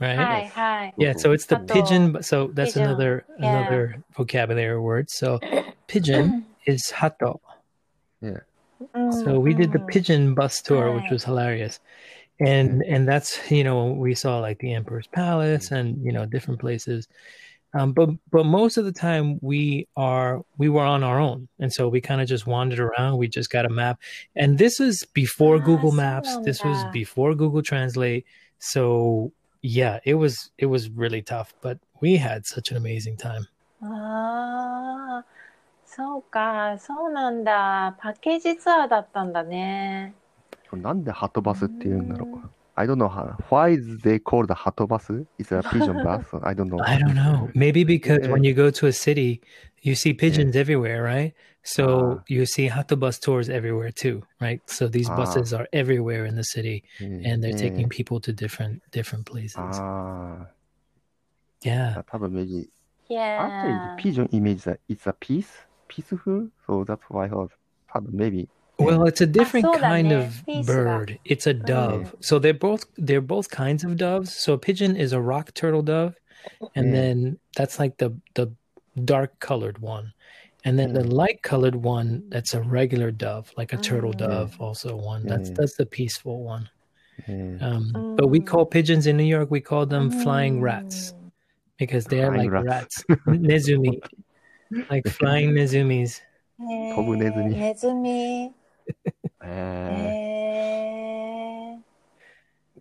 right? Hi, hi. Yeah, so it's the hato. pigeon. So that's pigeon. another yeah. another vocabulary word. So pigeon is Hato. Yeah. So we did the mm-hmm. pigeon bus tour, which was hilarious, and and that's you know we saw like the Emperor's Palace mm. and you know different places, Um, but but most of the time we are we were on our own, and so we kind of just wandered around. We just got a map, and this is before Ah, Google so Maps. This was long. before Google Translate. So yeah, it was it was really tough, but we had such an amazing time. ああ、そうか、そうなんだ。パッケージツアーだったんだね。これなんでハトバスって言うんだろう。 I don't know how, why is they called the Hato bus? It's a pigeon bus. I don't know. I don't know. Maybe because yeah. when you go to a city, you see pigeons yeah. everywhere, right? So uh, you see Hato bus tours everywhere too, right? So these uh, buses are everywhere in the city, mm, and they're mm. taking people to different different places. Uh, yeah. 多分 maybe. Yeah. Actually, pigeon image that it's a peace, peaceful. So that's why I thought maybe Well, it's a different そうだね。 kind of ピースが。 bird. It's a dove. So they're both they're both kinds of doves. So a pigeon is a rock turtle dove, and Yeah. then that's like the the dark colored one. And then the Yeah. light colored one, that's a regular dove, like a turtle Mm. dove, also one. That's Yeah. that's the peaceful one. ええ Um, But we Mm. call pigeons in New York, we call them flying rats because they're Flying like rats. rats. Nezumi. like flying nezumis. へー飛ぶネズミネズミ。 Eh.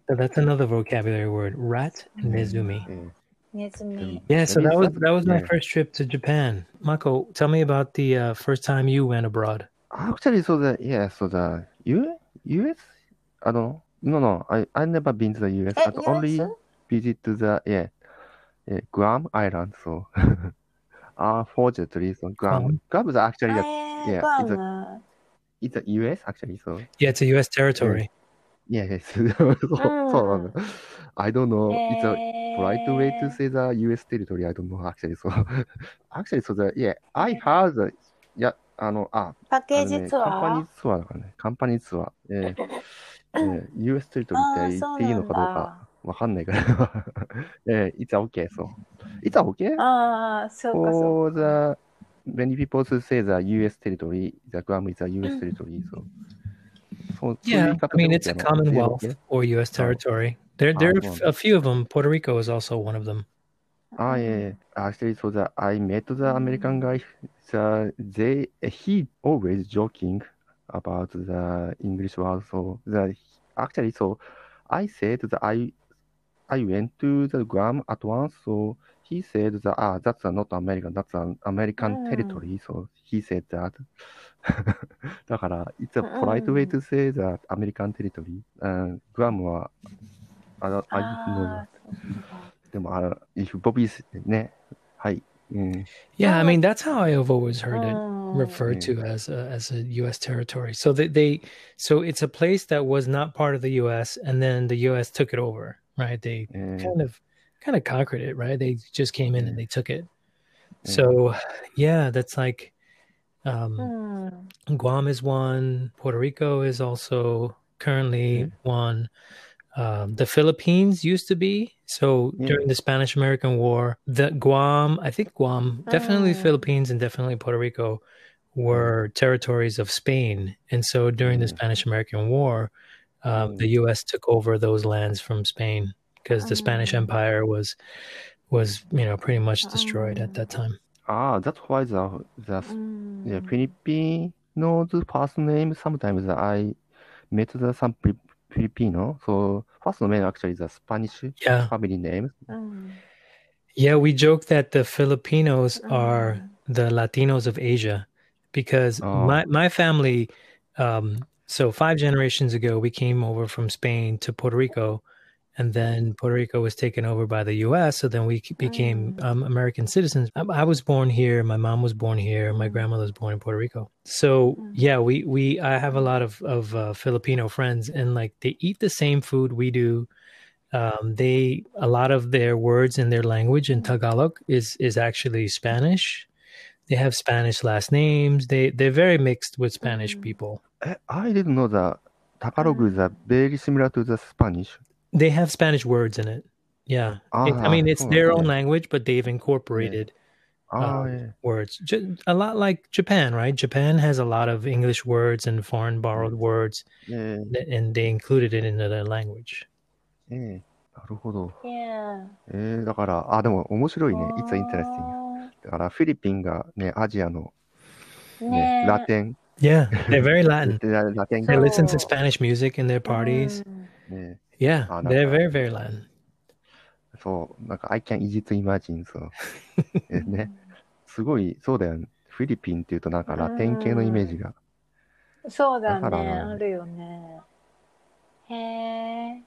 So that's another vocabulary word, rat nezumi. Mm. Mm. Yeah, so that was that was my first trip to Japan. Mako, tell me about the uh, first time you went abroad. Actually, so the yeah, so the U U.S. I don't know. No, no, I I never been to the U.S. I only visit to the yeah, yeah Guam Island. So ah, unfortunately, so Guam Guam is actually the, yeah, it's a, it's a US actually. So Yeah, it's a U.S. territory. yeah, yes. そうそうなんだ I don't know. It's a right way to say the US territory. I don't know actually. So actually, so the yeah, I heard the いやあのあパッケーあのねジツアーカンパニーツアーだからね。カンパニーツアー。えーえー US テリトリーって言っていいのかどうかわかんないから。えー、It's okay, so. It's okay ああ、そうかそう the many people to say the U.S. territory, the Guam is a U.S. territory. So, so yeah, I mean it's a commonwealth or U.S. Ah. territory. There, there ah, are a few of them. Puerto Rico is also one of them. Ah, yeah. Actually, so the I met the American guy. The, they he always joking about the English word. So the actually, so I said that I I went to the Guam at once. So he said that, ah, that's not American. That's an American Mm. territory. So he said that. だから、it's a polite way to say that American territory. うん、グアムは、あの、I didn't know あ that. でも、あの、if Bobby ね、はい。うん。 Yeah, I Oh. mean that's how I have always ー heard it うん referred to as a, as a U.S. territory. So they, they, so it's a place that was not part of the U.S. and then the U.S. took it over, right? They えー kind of, kind of conquered it, right? They just came in and they took it. Yeah. So, yeah, that's like, um, ん Guam is one. Puerto Rico is also currently one. Um, the Philippines used to be. So during the Spanish American War, the Guam, I think Guam, definitely Mm. Philippines and definitely Puerto Rico were territories of Spain. And so during the Spanish American War, um, Mm. the U.S. took over those lands from Spain because the Spanish um, Empire was was you know pretty much destroyed at that time. Ah, ah that's why the the yeah, mm. Filipino's first name sometimes I met the some Filipino, so first name actually the Spanish yeah. family name. Mm. Yeah, we joke that the Filipinos mm. are the Latinos of Asia because oh. my my family. Um, so five generations ago, we came over from Spain to Puerto Rico and then Puerto Rico was taken over by the U.S. So then we became Mm. um, American citizens. I, I was born here. My mom was born here. My grandmother was born in Puerto Rico. So Mm. yeah, we we I have a lot of of uh, Filipino friends, and like they eat the same food we do. Um, they a lot of their words in their language in Tagalog is is actually Spanish. They have Spanish last names. They they're very mixed with Spanish Mm. people. Eh, I didn't know that Tagalog is a very similar to the Spanish. They have Spanish words in it. Yeah, It- I Ah, mean it's so, their own yeah. language, but they've incorporated ああ、 Um, え words. Ju- A lot like Japan, right? Japan has a lot of English words and foreign borrowed words, ええ th- and they included it into their language. ええなるほど。 Yeah. ええだから、あ、でも面白いね。It's interesting. だから、フィリピンがね、アジアの、ね、ねラテン、 Yeah, they're very Latin. ララテン They が、 listen to So- Spanish music in their parties. うんね、 Yeah, Ah, they're very very Latin. そう、なんか、I can easy to imagine, そう。えね、すごい、そうだよね。フィリピンっていうと、なんかラテン系のイメージが。そうだね。あるよね。へえ。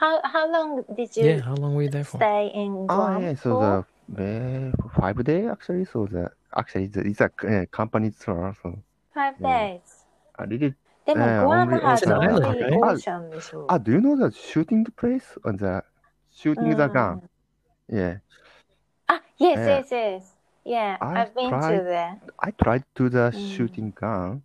How how long did you Yeah, how long were you there for? stay in Oh, Guam? yeah, so for? the uh, five day actually. So the actually the, it's a uh, company tour. So Five Yeah. days. I did. でも、えーグアム only- は It's an island, only right? ocean でしょ。 Ah, do you know the shooting place on the shooting the うん gun? Yeah, あ、yes, え yes, yes. Yeah, I I've been to tried- there. I tried to the Mm. shooting gun,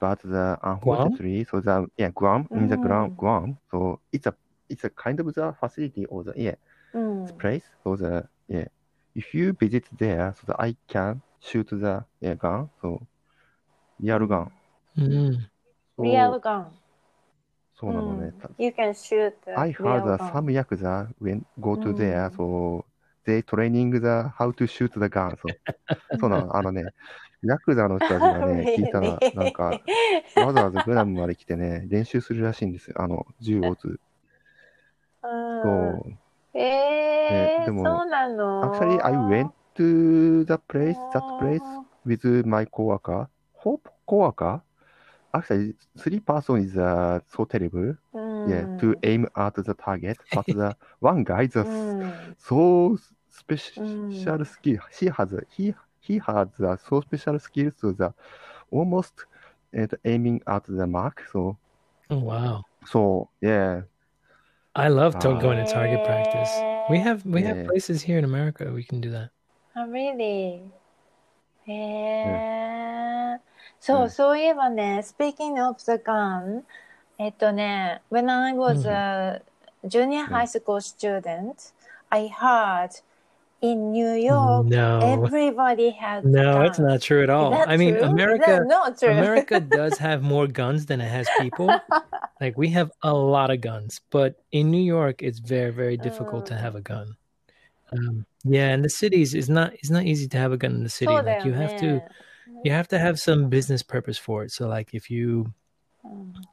but the unfortunately, so the yeah Guam in the ground Mm. Guam. So it's a it's a kind of the facility or the yeah うん。 place. So the yeah, if you visit there, so that I can shoot the yeah gun. So real gun. Mm. そリアルガン。そうなのね。うん You can shoot the I heard real that gun. some yakuza when go to there, うん so they training the how to shoot the gun. そうそうなの。あのね、ヤクザの人たちがね、聞いたら、なんか、わざわざグラムまで来てね、練習するらしいんですよ。あの、銃を撃つ。うんそう。えー、でもそうなの Actually, I went to the place, that place あ with my coworker. Hope coworker? actually three person is uh, so terrible. Mm. Yeah, to mm. aim at the target, but the one guy is mm. so special mm. skill. She has he he has a so special skill to the almost uh, aiming at the mark. So oh, wow. So yeah. I love uh, going to target ah. practice. We have we yeah. have places here in America we can do that. Oh really? Yeah. yeah. そう、うんそういえばね、Speaking of the gun, えっとね、When I was a junior high school student, I heard in New York, No. everybody had No, gun. it's not true at Is all. that I mean, true? Is America that not true? America does have more guns than it has people. like we have a lot of guns, but in New York, it's very very difficult to Mm. have a gun. Um, yeah, in the cities, it's not it's not easy to have a gun in the city. そうだ Like よ you ね。 have to you have to have some business purpose for it. So like if you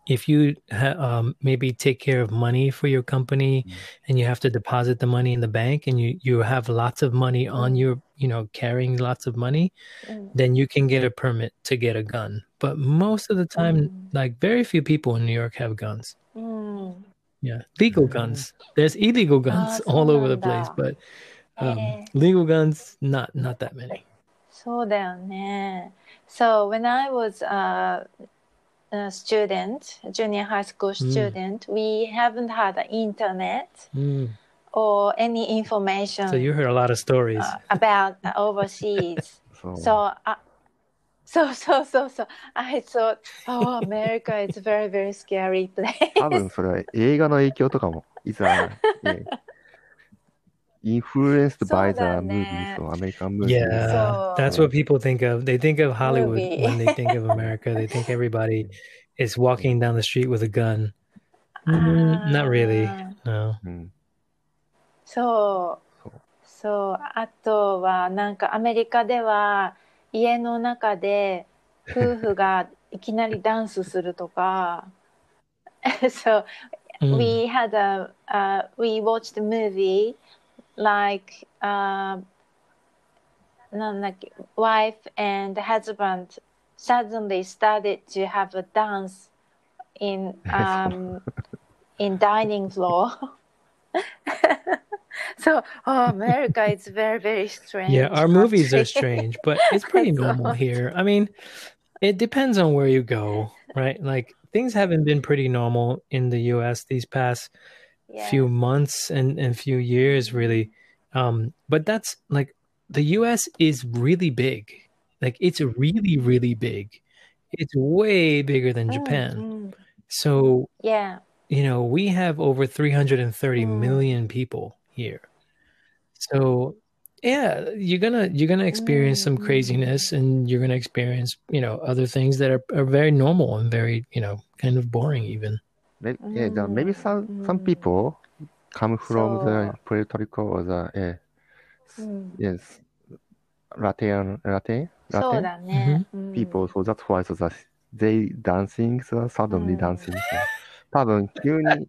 if you ha- um, maybe take care of money for your company mm-hmm. and you have to deposit the money in the bank and you, you have lots of money on your you know carrying lots of money mm-hmm. then you can get a permit to get a gun but most of the time mm-hmm. like very few people in new york have guns yeah legal guns there's illegal guns all over the place but um, legal guns not not that many そうだよね。So when I was a, a student, junior high school student, we haven't had the internet Mm. or any information so you heard a lot of stories uh, about the overseas. So, so, uh, so so so so I thought, oh, America is a very very scary place. 多分それは映画の影響とかも、いざ、yeah, influenced by そうだ the ね movies or American movies. Yeah, So- that's what people think of. They think of Hollywood Movie. when they think of America. They think everybody is walking down the street with a gun. Mm, not really. あー No. うん。そうそう。そう。あとは、なんかアメリカでは家の中で夫婦がいきなりダンスするとか。so Mm. we had a, uh, we watched a movie like uh, like wife and husband suddenly started to have a dance in um, in dining floor. so oh, America is very very strange. Yeah, our movies are strange, but it's pretty normal here. I mean, it depends on where you go, right? Like things haven't been pretty normal in the U.S. these past yeah. few months and, and few years really um but that's like the us is really big like it's really really big it's way bigger than Mm, japan mm. so Yeah. you know we have over 330 Mm. million people here so yeah you're gonna you're gonna experience some Mm. craziness and you're gonna experience you know other things that are, are very normal and very you know kind of boring even Maybe, yeah, the, maybe some, Mm. some people come from the So- Puerto Rico or the, yeah, s- Mm. yes, Latin, Latin, そう Latin だね。うん people, so that's why so that they dancing, so suddenly うん dancing. So 多分急に、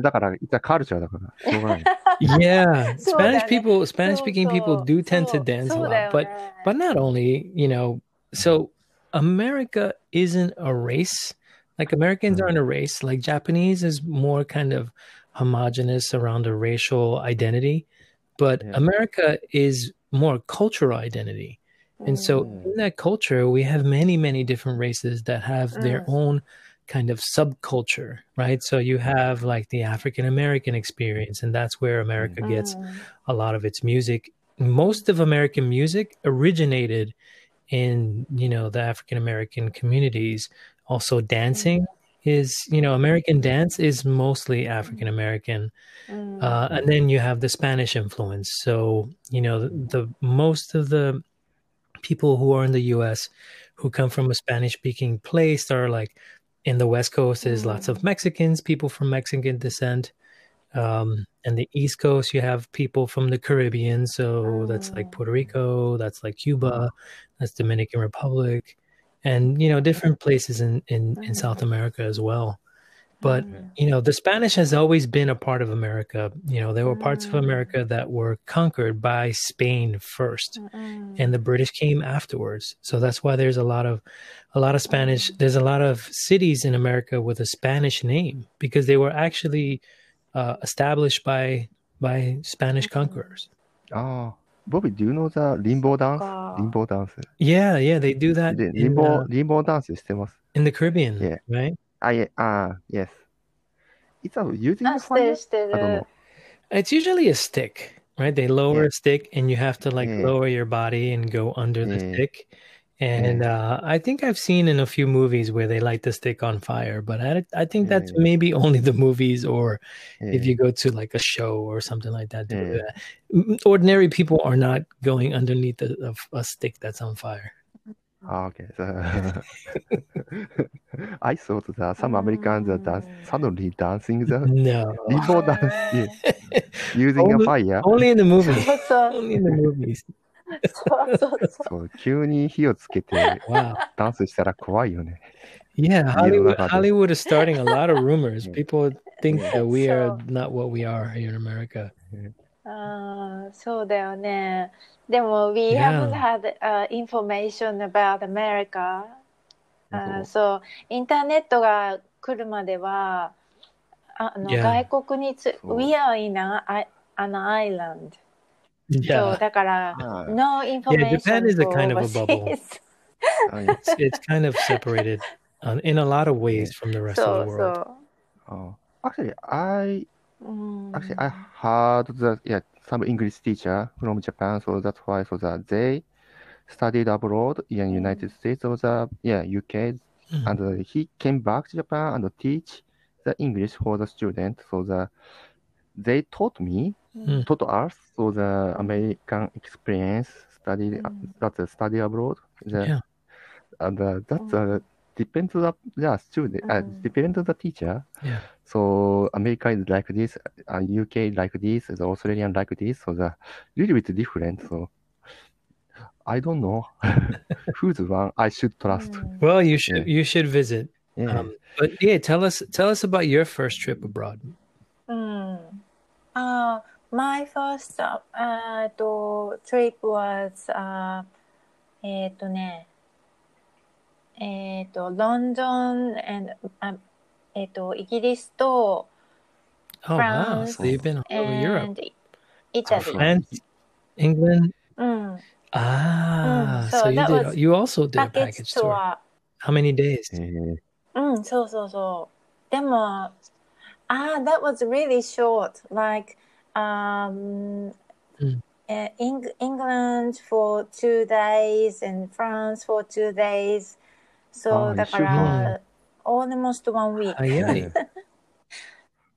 だから、it's a culture だから、しょうがない。 yeah そうだね spanish people spanish speaking そう people そう do tend そ to う dance a そうだ lot よ but ね but not only you know so america isn't a race like americans Mm. aren't a race like japanese is more kind of homogenous around a racial identity, but Yeah. America is more cultural identity. And so Mm. in that culture, we have many, many different races that have their Mm. own kind of subculture, right? So you have like the African American experience, and that's where America gets Mm. a lot of its music. Most of American music originated in, you know, the African American communities. Also, dancing is, you know, American dance is mostly African American. Mm. Uh, and then you have the Spanish influence. So, you know, the, the most of the people who are in the US who come from a Spanish speaking place are like in the West Coast, there's lots of Mexicans, people from Mexican descent. Um, and the East Coast, you have people from the Caribbean. So that's like Puerto Rico, that's like Cuba, that's Dominican Republic, and, you know, different places in, in, in South America as well. But, you know, the Spanish has always been a part of America. You know, there were parts of America that were conquered by Spain first Mm. and the British came afterwards. So that's why there's a lot of a lot of Spanish. There's a lot of cities in America with a Spanish name because they were actually uh, established by by Spanish conquerors. あ Bobby, do you know the limbo dance? Limbo dance. Yeah, yeah, they do that. The limbo, in, uh, limbo dance In the Caribbean, Yeah. right? Ah, yeah, ah, yes. It's a using don't know. It's usually a stick, right? They lower Yeah. a stick and you have to like Yeah. lower your body and go under the Yeah. stick. And mm. uh, I think I've seen in a few movies where they light the stick on fire, but I, I think that's yeah. maybe only the movies or yeah. if you mm. go to like a show or something like that. Yeah. Ordinary people are not going underneath a, a stick that's on fire. Ah, okay, so I thought that some Americans are dance, suddenly dancing the no. dance using only, a fire. Only in the movies. Uh, only in the movies. そうそうそう。急に火をつけて.ダンスしたら怖いよね。Yeah, Hollywood. Hollywood is starting a lot of rumors. Yeah. People think that we are not what we are here in America. あーそうだよね。でも、we Yeah. haven't had、uh, information about America. あーそう、インターネットが来るまでは、あの Yeah. 外国につ、そう We are in a, an island. そう、 Yeah, だから、はい no information Japan is a for kind of a bubble. overseas. はい it's, it's kind of separated on, in a lot of ways from the rest そ of う the world. そあ Actually, I う。うん、 actually I heard that yeah some English teacher from Japan, so that's why so that they studied abroad in United States or the yeah UK, Mm. and uh, he came back to Japan and teach the English for the student. So the they taught me, Mm. taught us so the American experience study Mm. that's a study abroad. The, Yeah. And uh, that's uh, depends on the yeah, student, uh, Mm. depends on the teacher. Yeah. So America is like this, uh, UK like this, the Australian like this. So the little bit different. So I don't know who's the one I should trust. Well, you should Yeah. you should visit. Yeah. Um, but yeah, tell us tell us about your first trip abroad. うん。あ、my first あえっと trip was あえっとねえっと London and あえっとイギリスと Oh wow! So you've been all over Europe, and Italy. France, England. うん。Ah, Mm, so, so you did. You also did a package tour. tour. How many days? えーうん、そうそうそう。でも、ah, that was really short. Like, um, うん。 uh, Eng- England for two days and France for two days. そう、あーだか一週ら、almost one week. 早い。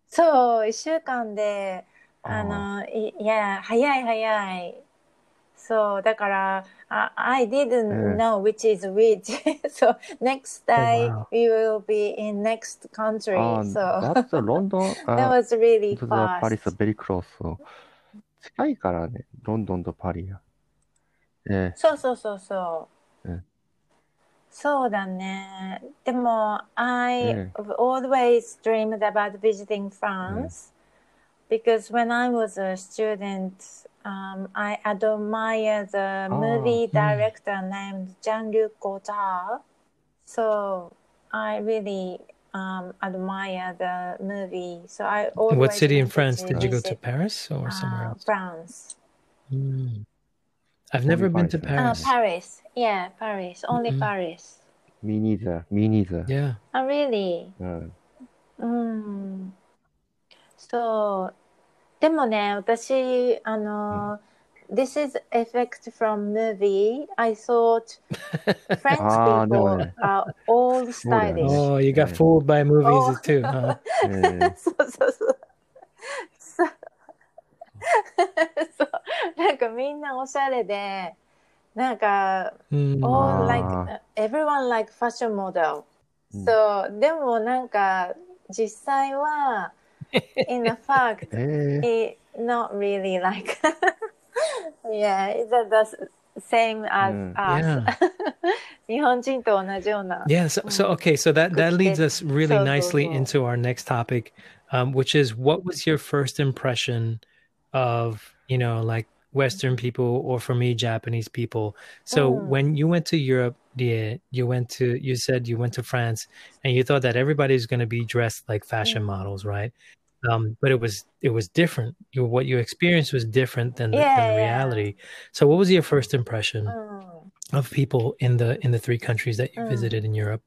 そう、一週間で、ああの、いいや、早い早い。そう、だから、 I, I didn't うん know which is which. so, next day wow. we will be in next country. あー so, that's the London. that あ was really to the Paris fast. very close. So 近いからね、ロンドンとパリが。えそうそうそうそう。うんそうだね。でも、I うん always dreamed about visiting France because when I was a student, um, I admire the oh, movie hmm. director named Jean-Luc Godard. So I really um, admire the movie. So I always. What city in France did you go to? Paris or uh, somewhere uh, else? France. Mm. I've never only been Paris, to Paris. Uh, Paris, yeah, Paris, only mm-hmm. Paris. Me neither. Me neither. Yeah. Oh, really? Uh. Mm. So でもね、私、あの、This is effect from movie. I thought French ah, people are all stylish. Oh, you got fooled by movies oh. too, huh? えーそうそうそう。そう。そう。なんかみんなおしゃれで、なんか、Mm. like, everyone like fashion model in fact, eh. it not really like, yeah, it's the same as mm. us. Yeah. yeah, so, so hmm. okay, so that, that leads us really nicely into our next topic, um, which is what was your first impression of, you know, like Western people or for me, Japanese people? So mm. when you went to Europe, yeah, you went to you said you went to France and you thought that everybody's going to be dressed like fashion hmm. models, right? um, but it was it was different. You, what you experienced was different than the, yeah, than the reality. Yeah. So, what was your first impression mm. of people in the in the three countries that you mm. visited in Europe?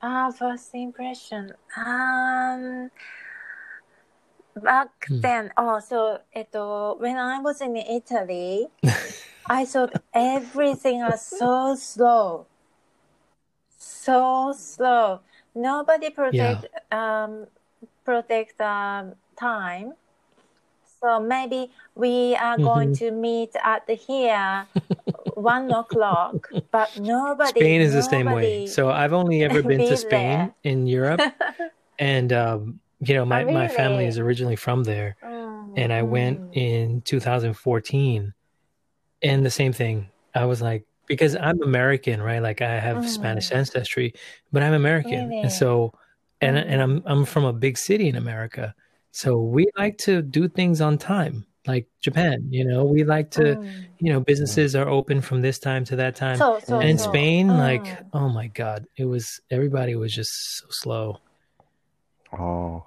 Ah, first impression. Um, back mm. then, oh, so eto, when I was in Italy, I thought everything was so slow, so slow. Nobody protect yeah. um protect, um, time. So maybe we are going Mhm. to meet at here one o'clock, but nobody. Spain is the same way. So I've only ever been be to Spain there. in Europe, and um, you know my, Oh, my family is originally from there, Mm, and I went mm. in 2014, and the same thing. I was like, because I'm American, right? Like I have Mm. Spanish ancestry, but I'm American, Really? and so and Mm. and I'm I'm from a big city in America, so we like to do things on time, like Japan. You know, we like to. うん You know, businesses are open from this time to that time. そうそう And in そう Spain, うん like, oh my God, it was everybody was just so slow. あ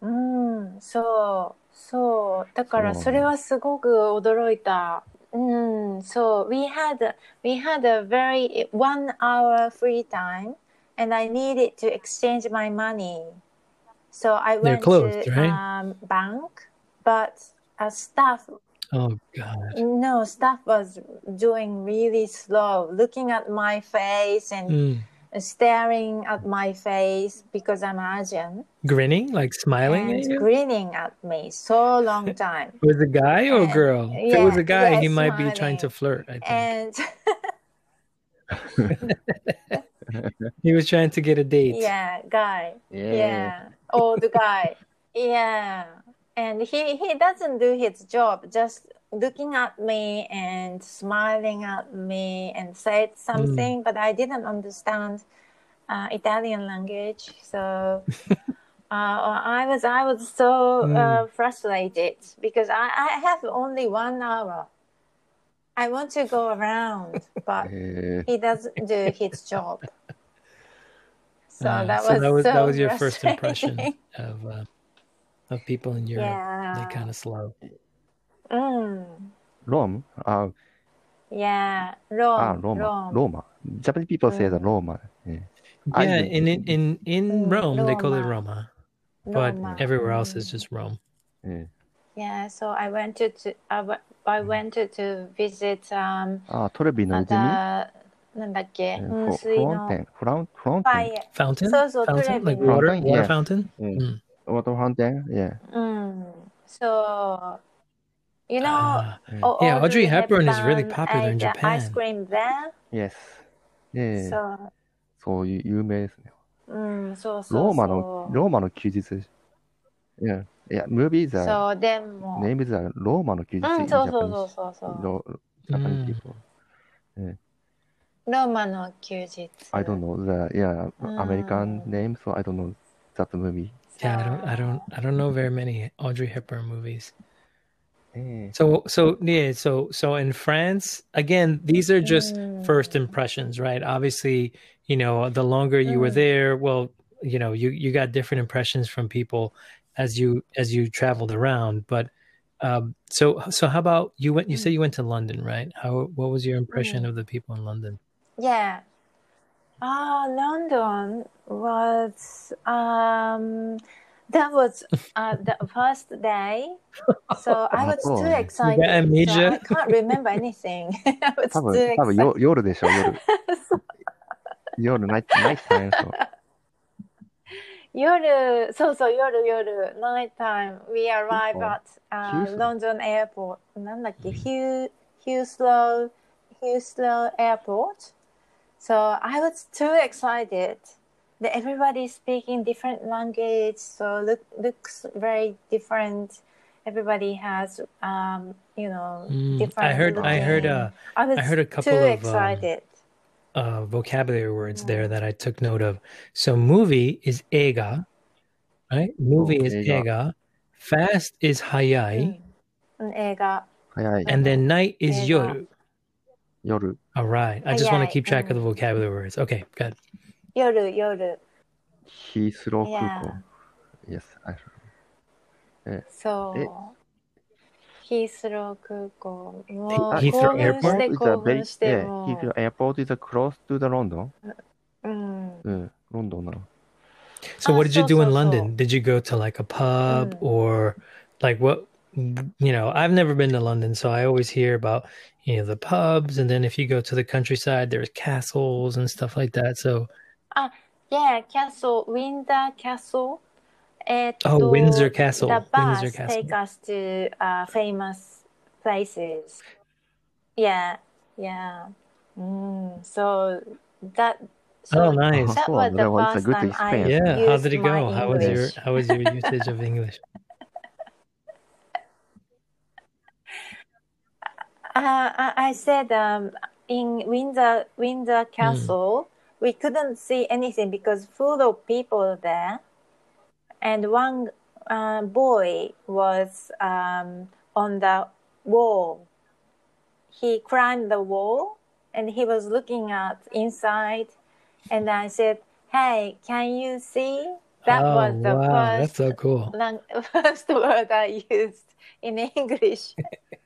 うん、そう、そう。だからそうそれはすごく驚いた。うん、そう。We had, we had a very one hour free time and I needed to exchange my money. So I went closed, to right? um, bank, but a staff, Oh God. no, staff was doing really slow, looking at my face and Mm. staring at my face because I'm Asian. Grinning, like smiling at and you? grinning at me so long time Was a guy or a And- girl? if it was a guy, yeah, he might be trying to flirt. I think and he was trying to get a date. yeah guy. ーえ yeah old guy. Yeah and he he doesn't do his job just looking at me and smiling at me and said something but i didn't understand uh, italian language so uh, i was i was so uh, frustrated because I, I have only one hour. I want to go around but he doesn't do his job. So, uh, that, so was that was so that was your first impression of uh, of people in Europe. Yeah. they kind of slow. Mm. Rome. Uh, yeah, ah, Rome. Ah, Roma. Rome. Roma. Japanese people mm. say the Roma. Yeah, yeah in, in in in mm, Rome Roma. they call it Roma, but Roma. everywhere else mm. is just Rome. Yeah. Yeah, so I went to, to I, I mm. went to, to visit um ah, uh, the なんだっけえフロ噴水のフロンテン。フランフロンテン。ファイ Fountain, So, so, fountain, like Trevi. water, Fountain, water yeah. fountain. うん。 Mm. ワートファンテン ?Yeah. うん。So you know Ah, O- Yeah, Audrey Hepburn is really Hepburn popular in ate the Japan. Ice cream there. Yes. ええ So そういう有名ですね。うん、そうそうそう。ローマの、ローマの休日。いや、いや、movies are そう、でも。 names are ローマの休日う in ん、そうそうそう Japanese. そうそう。ロジャ ローマの休日。 I don't know the yeah うん American name, so I don't know that movie. Yeah, I don't, I don't, I don't know very many Audrey Hepburn movies. ええ So, so yeah, so so in France, again, these are just Mm. first impressions, right? Obviously, you know, the longer you were Mm. there, well, you know you you got different impressions from people as you as you traveled around. But um, so so how about you went? You said you went to London, right? How what was your impression of the people in London? Yeah. Ah, London was um that was uh, the first day. So I was Oh, too yeah. excited. You got amnesia? So I can't remember anything. I was 多 too 分、多分 excited. よ夜でしょ、夜。夜、ナイト、ナイトタイムそう。夜、そうそう、夜、夜、night time, we arrive そう at、uh, ヒュース London airport. なんだっけ、Hew- Heathrow, Heathrow airport. So I was too excited. Everybody speaking different language, so look looks very different. Everybody has, um, you know, mm, different. I heard, looking. I heard, a I I, heard a couple of uh, excited. Uh, uh, vocabulary words yeah. there that I took note of. So movie is ega, right? Movie is ega. ega. Fast is hayai. Mm. Ega. hayai. And then night is ega. yoru. 夜。 All right. I just want to Hayai, keep track of the mm. vocabulary words. Okay, good. 夜、夜。ヒースロー空港 Yeah.。 Yes, I そう。ヒースロー空港。もう Heathrow 興奮 Airport? して It's 興 a 奮 very, して、 yeah, も Heathrow う。 Airport is close to the London. うん。うん、ロンドンなの。 So Ah, what did you so, do in so, London? Did you go to like a pub Mm. or like what you know, I've never been to London, so I always hear about you know the pubs, and then if you go to the countryside, there's castles and stuff like that. So, ah, uh, yeah, castle, Windsor Castle. Oh, Windsor Castle. The bus Windsor Castle. take us to uh, famous places. Yeah, yeah. Mm, so that. So oh, nice. That was the well, first time. I yeah. How did it go? How was your How was your usage of English? Uh, I said um, in Windsor Windsor Castle, we couldn't see anything because full of people there, and one uh, boy was um, on the wall. He climbed the wall and he was looking at inside, and I said, "Hey, can you see?" That oh, was the wow, that's first so cool. first word I used in English.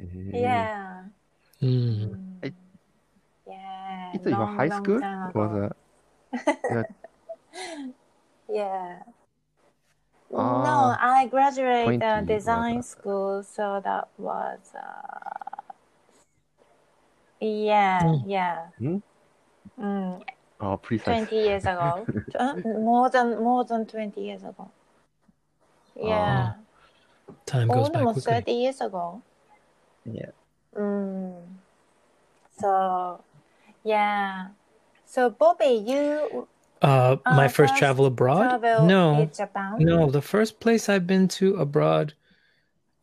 えー Yeah. Mm. I- Yeah. It's your long, high school? time Was ago. a, Yeah. no, Ah, I graduated uh, design school, so that was uh, yeah, Mm. yeah. Hmm? Mm, oh, precise. 20 years ago. More than more than 20 years ago. Yeah. Time goes by Almost quickly. 30 years ago. Yeah. Mm. So, yeah. So, Bobby, you Uh, my uh, first travel abroad? travel No, Japan? no. The first place I've been to abroad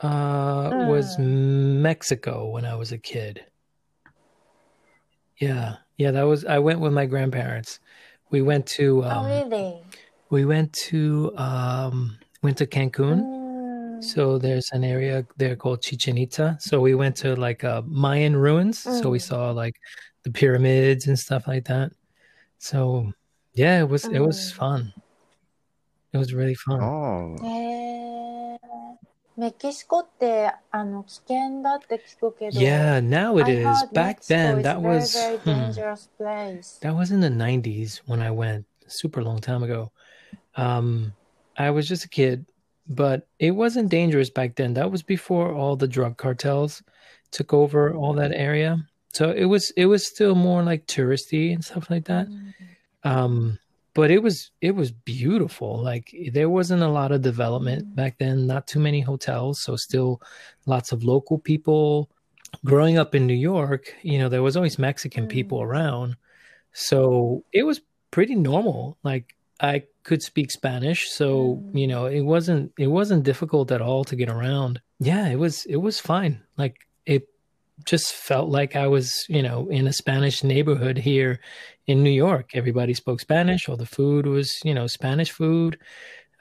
uh, was Mexico when I was a kid. Yeah, yeah. That was. I went with my grandparents. We went to. Oh, Um, really? We went to. Um, went to Cancun. Mm. So there's an area there called Chichen Itza. So we went to like uh, Mayan ruins. So we Mm. saw like the pyramids and stuff like that. So yeah, it was it was Mm. fun. It was really fun. Oh, へーメキシコってあの危険だって聞くけど、 Yeah, now it I is. heard Back Mexico then, is that very, was very hmm, dangerous place. that was in the '90s when I went. Super long time ago. Um, I was just a kid, but it wasn't dangerous back then. That was before all the drug cartels took over all that area. So it was it was still more like touristy and stuff like that. Mm-hmm. Um, but it was it was beautiful. Like there wasn't a lot of development mm-hmm. back then. Not too many hotels, so still lots of local people. Growing up in New York, you know, there was always Mexican people mm-hmm. around, so it was pretty normal. Like I could speak Spanish, so Mm. you know, it wasn't it wasn't difficult at all to get around. Yeah, it was it was fine. Like it just felt like I was, you know, in a Spanish neighborhood here in New York. Everybody spoke Spanish. All the food was, you know, Spanish food.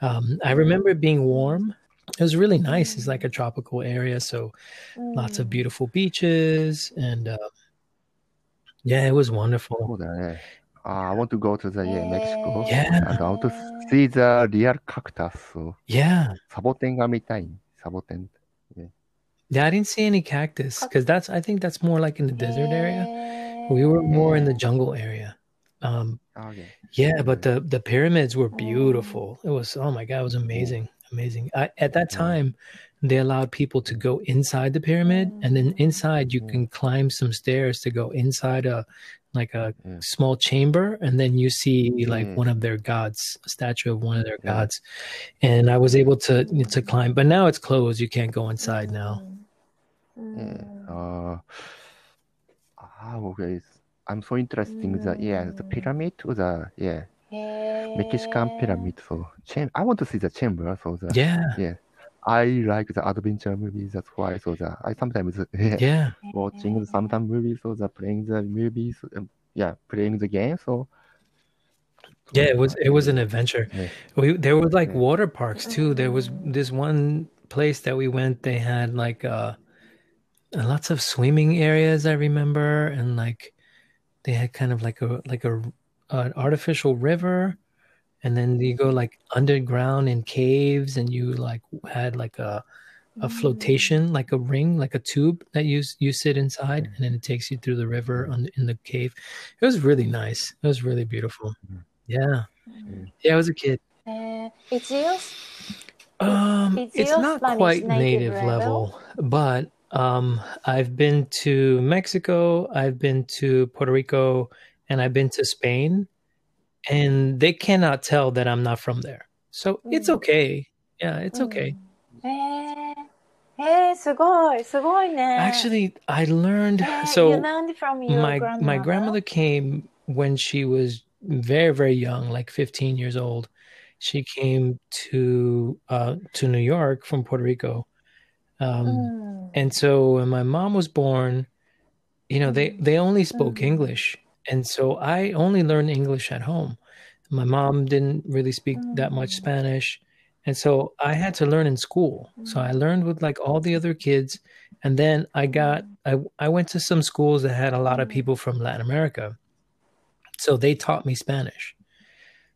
Um, I remember it being warm. It was really nice. It's like a tropical area, so lots of beautiful beaches and uh, yeah, it was そ wonderful. Ah, I want to go to the yeah, Mexico. Yeah. And I want to see the real cactus. So. Yeah. Saboten ga mitai. Saboten. Yeah. yeah, I didn't see any cactus because that's, I think that's more like in the desert area. We were more in the jungle area. Um, oh, okay. Yeah, but the, the pyramids were beautiful. It was, oh my God, it was amazing. Amazing. I, at that time, they allowed people to go inside the pyramid and then inside you can climb some stairs to go inside a like a mm. small chamber and then you see like mm. one of their gods a statue of one of their yeah. gods. And i was able to to climb but now it's closed. You can't go inside now. Mm. mm. mm. uh, ah, okay. i'm so interested in the yeah the pyramid the yeah. Mexican pyramid so i want to see the chamber so the yeah. yeah. I like the adventure movies. That's why. So the I sometimes yeah, watching the sometimes movies. So the playing the movies. Um, yeah, playing the game. So Yeah, it was it was an adventure. Yeah. We there was like water parks too. There was this one place that we went. They had like uh, lots of swimming areas. I remember, and like they had kind of like a like a an artificial river, and then you go like underground in caves and you like had like a a mm. flotation like a ring like a tube that you you sit inside mm-hmm. and then it takes you through the river on, in the cave. It was really nice. It was really beautiful. Mm-hmm. yeah. Mm-hmm. yeah i was a kid. Uh, it's yours um it's, it's not quite native, native level but um i've been to mexico i've been to puerto rico and i've been to spain and they cannot tell that I'm not from there. So it's Mm. okay. Yeah, it's okay. へえへえすごいすごいね Actually, I learned へー so. you learned from your my grandmother? my grandmother came when she was very very young like 15 years old she came to uh to new york from puerto rico um うん、 and so when my mom was born you know they they only spoke english and so i only learned english at home. My mom didn't really speak that much spanish. And so i had to learn in school. So i learned with like all the other kids. And then i got i i went to some schools that had a lot of people from latin america. So they taught me spanish.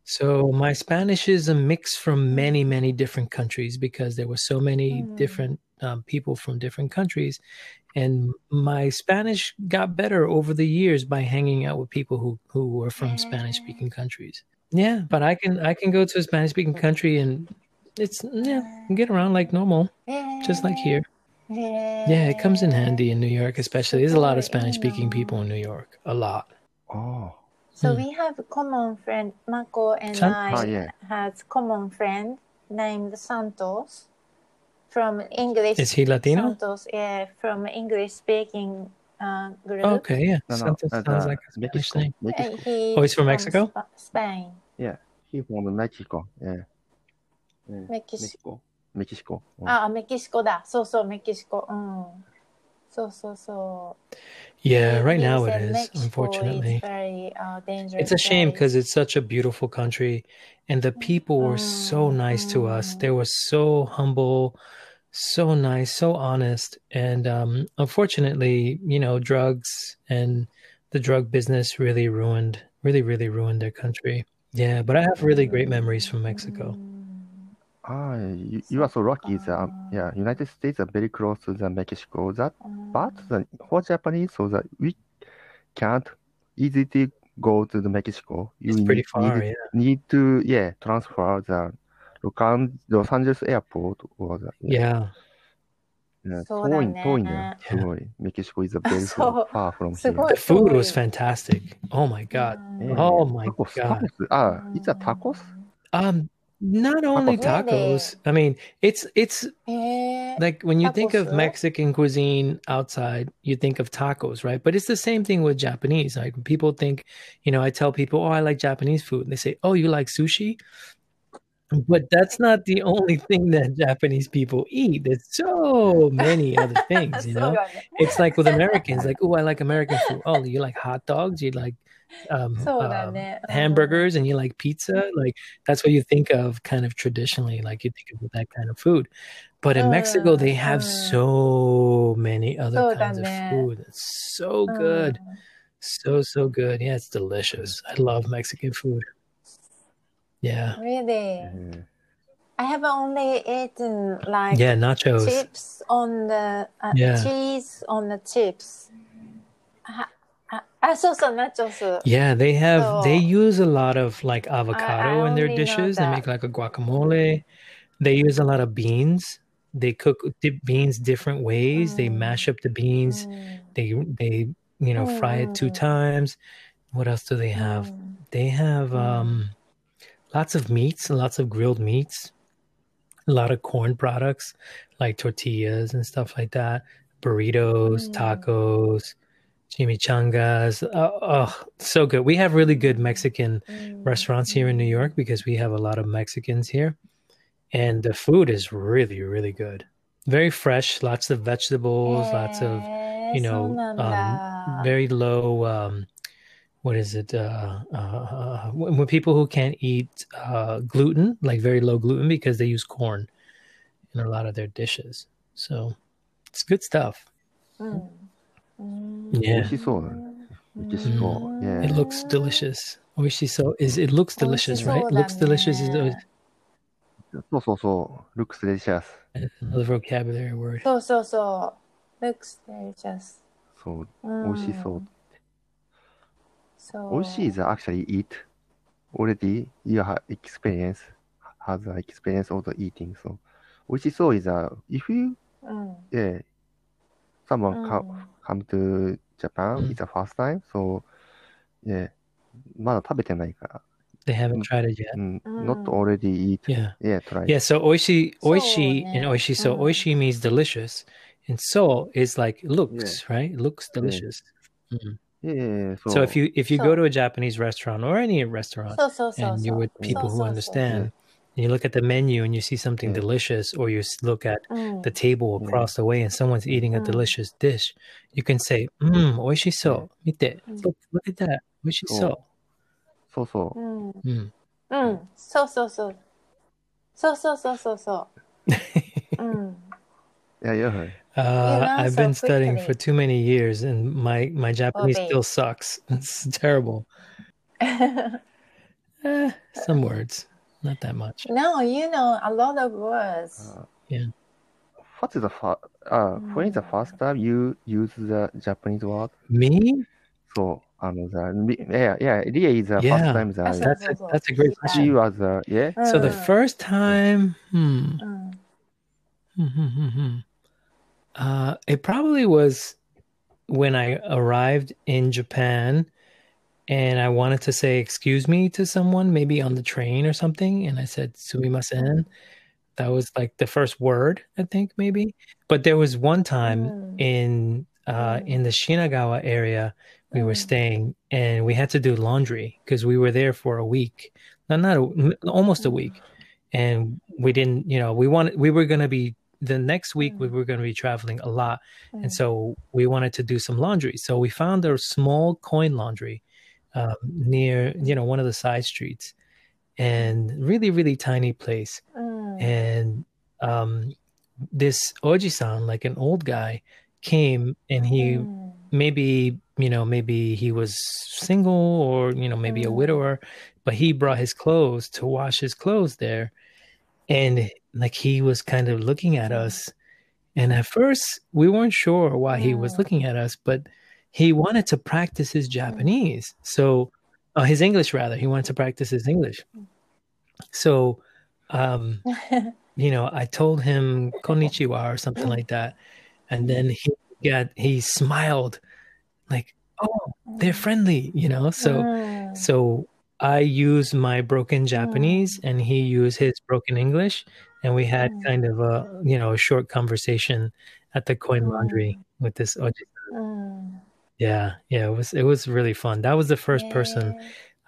So my spanish is a mix from many many different countries because there were so many Mm. different um, people from different countries and my spanish got better over the years by hanging out with people who who were from spanish speaking countries. Yeah but i can i can go to a spanish speaking country and it's yeah get around like normal just like here. Yeah it comes in handy in new york especially. There's a lot of spanish speaking people in new york a lot. Oh. So Hmm. we have a common friend, Mako and San- I Ah, yeah. has common friend named Santos from English. is he latino Santos, yeah, from English speaking uh, group. okay yeah no no Santos uh, sounds the like a spanish Mexico name Uh, Mexico he Oh, he's from Mexico? Sp- Spain. he from Mexico yeah, yeah. メキシ Mexico Mexico うんあ、メキシコだ。そうそう、メキシコ。うん。そうそうそう。 yeah right He now it said is Mexico unfortunately is very, uh, dangerous It's a shame place. because it's such a beautiful country, and the people were so nice to us. They were so humble, so nice, so honest, and um, unfortunately, you know, drugs and the drug business really ruined, really, really ruined their country. Yeah, but I have really great memories from Mexico. Ah, you, you are so lucky. The, um, yeah, United States are very close to the Mexico. That, but the, for Japanese, so that we can't easily go to the Mexico. You It's pretty need, far, need, yeah. need to yeah transfer the Los An- Los Angeles airport or the Yeah, yeah, そうだね遠い遠いね。すごい。メキシコ is a very そう far from す here. ごい the food 遠い was fantastic. Oh my god. うんええ Oh my タコス、タ god. コス。あ、いつはタコス Um, not only Tacos. tacos. I mean, it's it's へー like when you think of Tacos, right? Mexican cuisine outside, you think of tacos, right? But it's the same thing with Japanese. Like when people think, you know, I tell people, "Oh, I like Japanese food," and they say, "Oh, you like sushi." But that's not the only thing that Japanese people eat. There's so many other things, you so know. Good. It's like with Americans, like, oh, I like American food. Oh, you like hot dogs? You like um, um, hamburgers and you like pizza? Like that's what you think of kind of traditionally, like you think of that kind of food. But in Mexico, they have so many other kinds of food. It's so good. So so good. Yeah, it's delicious. I love Mexican food. Yeah. Really? Mm. I have only eaten like yeah nachos chips on the uh, yeah. cheese on the chips. I, I, I saw some nachos. Uh, yeah, they have so they use a lot of like avocado I, in their dishes. They make like a guacamole. They use a lot of beans. They cook dip beans different ways. Mm. They mash up the beans. Mm. They they you know fry it two mm. times. What else do they have? Mm. They have um mm lots of meats, lots of grilled meats, a lot of corn products like tortillas and stuff like that, burritos, mm. tacos, chimichangas. Oh, oh, so good. We have really good Mexican mm. restaurants here in New York because we have a lot of Mexicans here. And the food is really, really good. Very fresh, lots of vegetables, yes, lots of, you know, um, very low um, what is it? Uh, uh, when when people who can't eat uh, gluten, like very low gluten, because they use corn in a lot of their dishes. So it's good stuff. うんうん Yeah. 美味しそうだね。メキシコ。うん Yeah. It looks delicious. Oishiso is it looks delicious, right? 美味 Looks しそうだ delicious is ね always そうそうそう。looks delicious. another vocabulary word. そうそうそう。looks delicious. そう。うん美味しそう。 そう。美味しい is actually eat. Already you have experience, has a experience of the eating. So 美味しそう is a, if you, うん。 yeah, someone う come, ん come to Japan, うん it's the first time. So, yeah, まだ食べてないから。 They haven't tried it yet. うん。うん not already eat. Yeah. Yeah, try. Yeah, so oishi, oishi, So, and yeah. oishiso. Mm. Oishi means delicious, and so is like looks, right? Looks delicious. Mhm. So, so if you if you so, go to a Japanese restaurant or any restaurant so, and you're with people who understand, and you look at the menu and you see something delicious, or you look at mm. the table across mm. the way and someone's eating a mm. delicious dish, you can say, "Mmm, oishiso." Mite, mm. look, look at that, oishiso. Oh. So so. Mm. mm. Mm. So so so. So so so so so. mm. Yeah, yeah. Uh, I've so been studying for too many years, and my my oh, Japanese still sucks. It's terrible. eh, some words, not that much. No, you know a lot of words. Uh, yeah. What is the first? Uh, mm. when is the hmm. first time you use the Japanese word? Me? So, um, the, yeah, yeah, yeah, is the yeah. first time that. That's a, that's a great question. She was, uh, yeah. Uh. So the first time, hmm. Mm. Mm-hmm. Uh, it probably was when I arrived in Japan, and I wanted to say excuse me to someone, maybe on the train or something, and I said sumimasen. That was like the first word, I think, maybe. But there was one time Mm. in uh, in the Shinagawa area we were Mm. staying, and we had to do laundry because we were there for a week, not not a, almost a week, and we didn't, you know, we wanted we were gonna be the next week we Mm. were gonna be traveling a lot, and so we wanted to do some laundry. So we found a small coin laundry um, near, you know, one of the side streets, and really really tiny place Mm. and um, this oji-san, like an old guy, came and he Mm. maybe you know maybe he was single or you know maybe a Mm. widower, but he brought his clothes to wash his clothes there, and like he was kind of looking at us, and at first we weren't sure why he was looking at us, but he wanted to practice his Japanese, so uh, his English rather. He wanted to practice his English, so. Um, you know, I told him konnichiwa or something like that. And then he got, he smiled like, oh, they're friendly, you know? So, うん so I use my broken Japanese and he used his broken English and we had kind of a you know a short conversation at the coin laundry with this yeah yeah it was it was really fun. That was the first person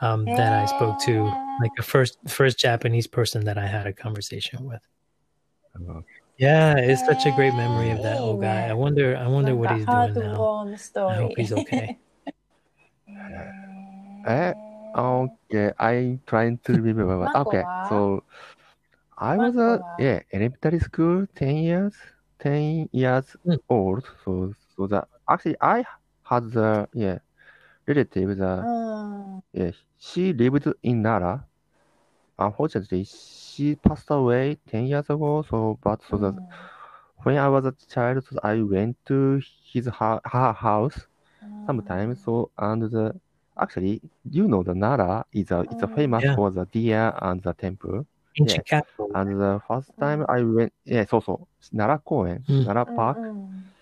um, that i spoke to like the first first japanese person that i had a conversation with. Yeah it's such a great memory of that old guy. I wonder i wonder what he's doing now. i hope he's okay. Uh, okay I'm trying to remember okay so I was Mako a yeah elementary school, ten years, ten years Mm. old. So so that actually I had the yeah relative, the うん。yeah, she lived in Nara. Unfortunately, she passed away 10 years ago. So, but so that when I was a child, so I went to his her, her house sometimes. So, and the actually, you know, the Nara is a it's a famous Yeah. for the deer and the temple. Ancient capital. And the first time I went, yeah, そうそう、奈良公園、うん奈良 park. うん。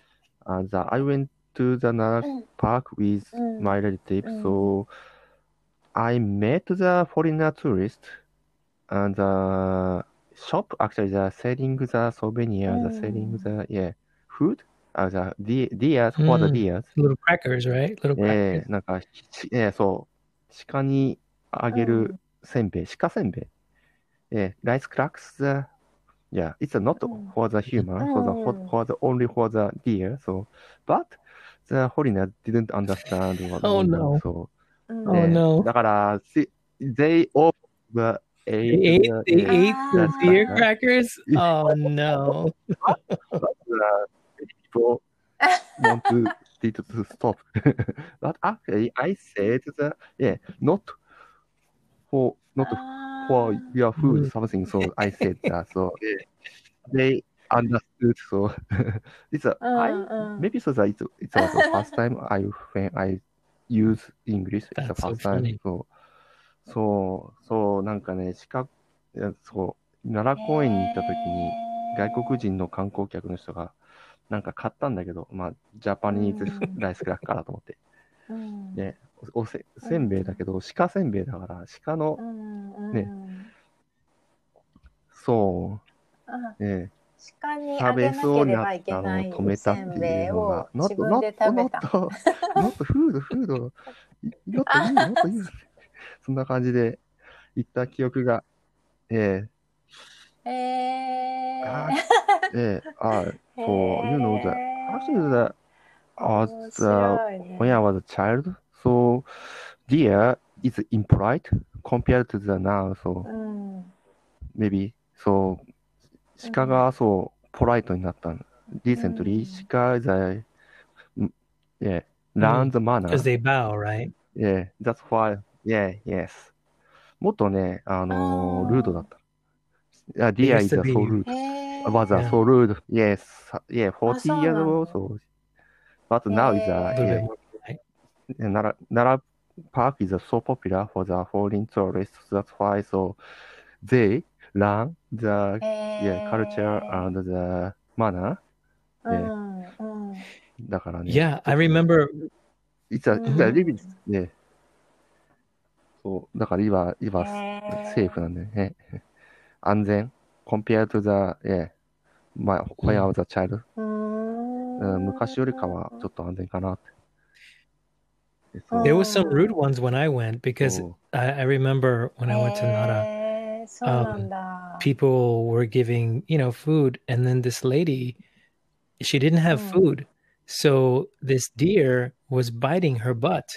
And the, I went to the Nara うん park with Mm. my relative. Mm. So I met the foreigner tourist and the shop actually the selling the souvenir, the selling Mm. the yeah food, uh, the de- deers for the Mm. deers. Little crackers, right? Little え crackers. ー、なんか、しえー、そう、鹿にあげるせんべい、鹿せんべい。えー、rice cracks, the, yeah, it's not うん for the human, for the, for, うん for the, only for the deer, so, but the foreigner didn't understand what Oh, we no. meant, so, Mm. Oh, えー no. だから、si- they all the They ate ate, the, they yeah, ate the Ah. deer crackers? Oh, no. the people want to, to, to stop. but actually, I said that, yeah, not for, not For your food, Mm. something. So I said that. So they understood. So it's a, I, Mm, mm. maybe so that it's, it's was the first time I, when I use English, it's the so first time. funny. そう、そう、そう、なんかね、鹿、いやそう、奈良公園に行った時に、外国人の観光客の人が、なんか買ったんだけど、まあ、ジャパニーズうんライスクラッカーだと思って。うんで、おせせんべいだけど、鹿せんべいだから鹿の、ね。そう。ね鹿に食べそうになったのを止めた。っていうのが、もっと、もっと、もっと、なっ と、フード、フード、もっといい、もっといい。そんな感じで言った記憶が、えー、えー、あえー、あこう、いうのをじゃあああじゃ after that, uh, so deer is impolite compared to the now, so うん、maybe, so 鹿がそう、ポライトになったの。recently, うん鹿 is a, yeah, learn the manner. Because they bow, right? Yeah, that's why, yeah, yes. もっとね、あのルードだった。Yeah, deer used is so rude. was a so rude. Yes, yeah, 40そう years ago, so. But now is a, yeah. Nara, Nara Park is so popular for the foreign tourists. That's why, so they learn the yeah, culture and the manner. うんうんだからね。Yeah, I remember. It's a, うん it's a bit ね。そう、だから今、今、セーフなんだよね。安全。compared to the, yeah, まあ、when I was a child、うん昔よりかはちょっと安全かなって。There was some oh. rude ones when I went because oh. I, I, remember when I went to Nara, eh, um, people were giving you know food, and then this lady, she didn't have hmm. food, so this deer was biting her butt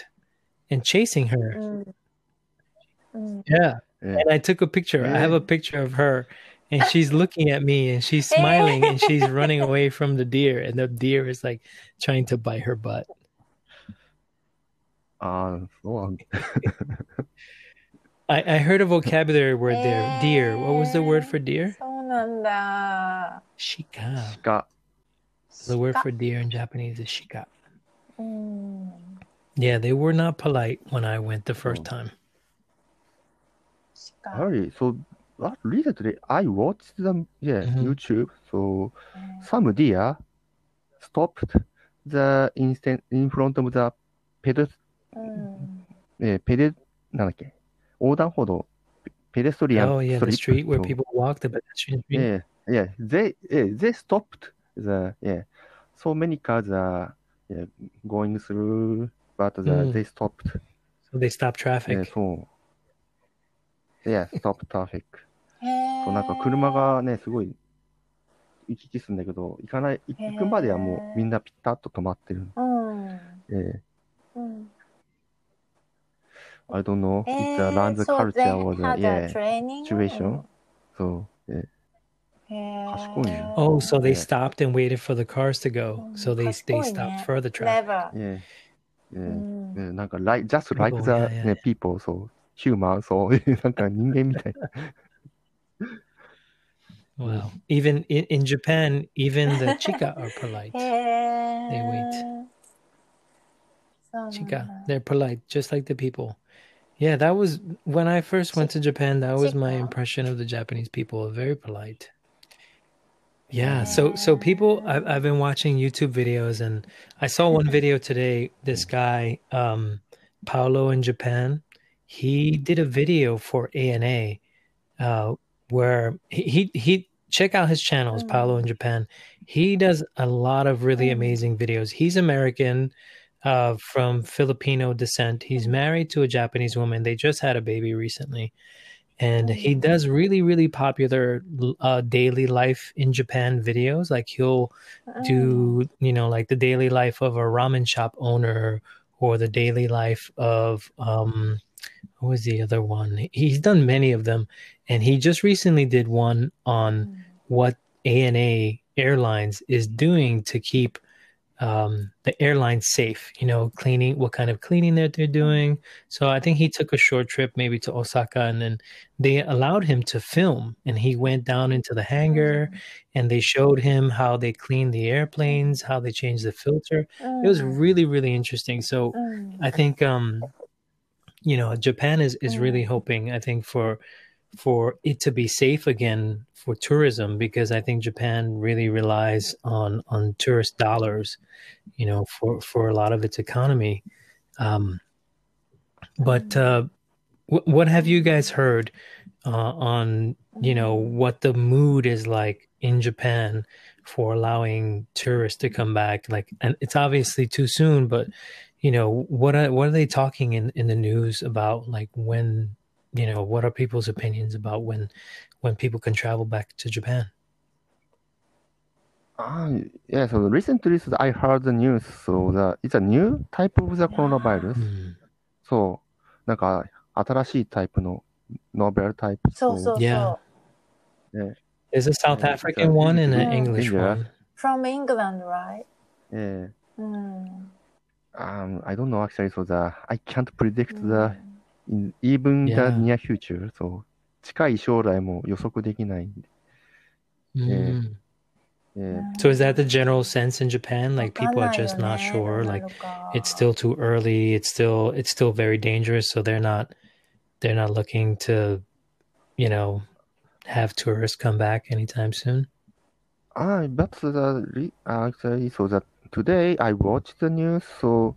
and chasing her. Mm. mm. Yeah. yeah. and I took a picture. Yeah. I have a picture of her. And she's looking at me and she's smiling and she's running away from the deer. And the deer is like trying to bite her butt. ああ、そうなんだ。 I, I heard a vocabulary word there. Deer. What was the word for deer? そうなんだ。 Shika. 鹿。 The word for deer in Japanese is shika. うん。 Yeah, they were not polite when I went the first Oh. time. 鹿 Really? So, what, recently I watched the yeah, Mhm. YouTube. So, some deer stopped the instant in front of the pedest うん。えーペデ、なんだっけ、横断歩道、ペデストリアン Oh, yeah, the ストリ street ップ where people walk, the pedestrian street. Yeah, yeah, they, yeah, they stopped the, yeah, so many cars are yeah, going through, but the, Mm. they stopped. So they stop え traffic. ーそう。Yeah, stop traffic. そう、なんか車がね、すごい行き来するんだけど、行かない、行くまではもうみんなピタッと止まってる。うん。えうん。I don't know. Eh, it's a eh, the so culture or the yeah, training situation. So yeah. yeah. Oh, so they yeah. stopped and waited for the cars to go. Mm, so they they stopped for the traffic. Yeah. Yeah. Mm. yeah. like just like the yeah, yeah, yeah. people, so human, so Even in, in Japan, even the chika are polite. they wait. Chika, uh, they're polite, just like the people. Yeah, that was when I first went to Japan. That was my impression of the Japanese people. Very polite. Yeah, so so people, I've I've been watching YouTube videos, and I saw one video today. This guy, um, Paolo in Japan, he did a video for ANA, uh, where he he, he check out his channels, Paolo in Japan. He does a lot of really amazing videos. He's American, uh, from Filipino descent. He's married to a Japanese woman. They just had a baby recently. And he does really, really popular uh, daily life in Japan videos. Like he'll do, you know, like the daily life of a ramen shop owner or the daily life of, um, what was the other one? He's done many of them. And he just recently did one on what ANA Airlines is doing to keep um, the airline safe, you know, cleaning, what kind of cleaning that they're doing. So I think he took a short trip maybe to Osaka and then they allowed him to film and he went down into the hangar and they showed him how they clean the airplanes, how they change the filter. It was really, really interesting. So I think um you know Japan is is really hoping I think for for it to be safe again for tourism because I think Japan really relies on on tourist dollars you know for for a lot of its economy. Um but uh what, what have you guys heard uh, on you know what the mood is like in Japan for allowing tourists to come back? Like and it's obviously too soon but you know what are what are they talking in in the news about like when you know what are people's opinions about when when people can travel back to Japan Ah, yeah, so recently so I heard the news, so the, it's a new type of the coronavirus. うんそう、なんか新しいタイプのノベルタイプ。そうそう Yeah. そう。ね there's a South Yeah, African one and an yeah. English Yeah. one from England, right? えうん。ー um, I don't know actually, so the, I can't predict the, in, even Yeah. the near future. そう、近い将来も予測できないんで。 Mm. えー so is that the general sense in Japan like わかん people な are いよ just not ね sure どうな like るか it's still too early it's still it's still very dangerous so they're not they're not looking to you know have tourists come back anytime soon Ah, but the re- actually, so that today I watched the news. So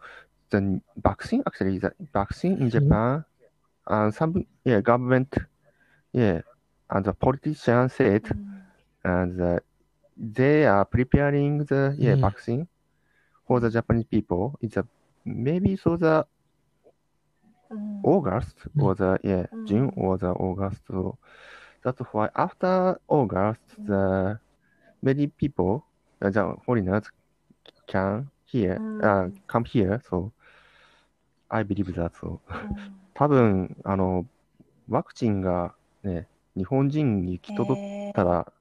the vaccine, actually, the vaccine in Japan, and some yeah government yeah and the politician said mm. and they are preparing the yeah mm. vaccine for the Japanese people. It's a maybe so the mm. August or the yeah June or the August. So that's why after August the many people the foreigners can here uh, come here. So I believe that so. 多分あのワクチンがね日本人に行き届ったら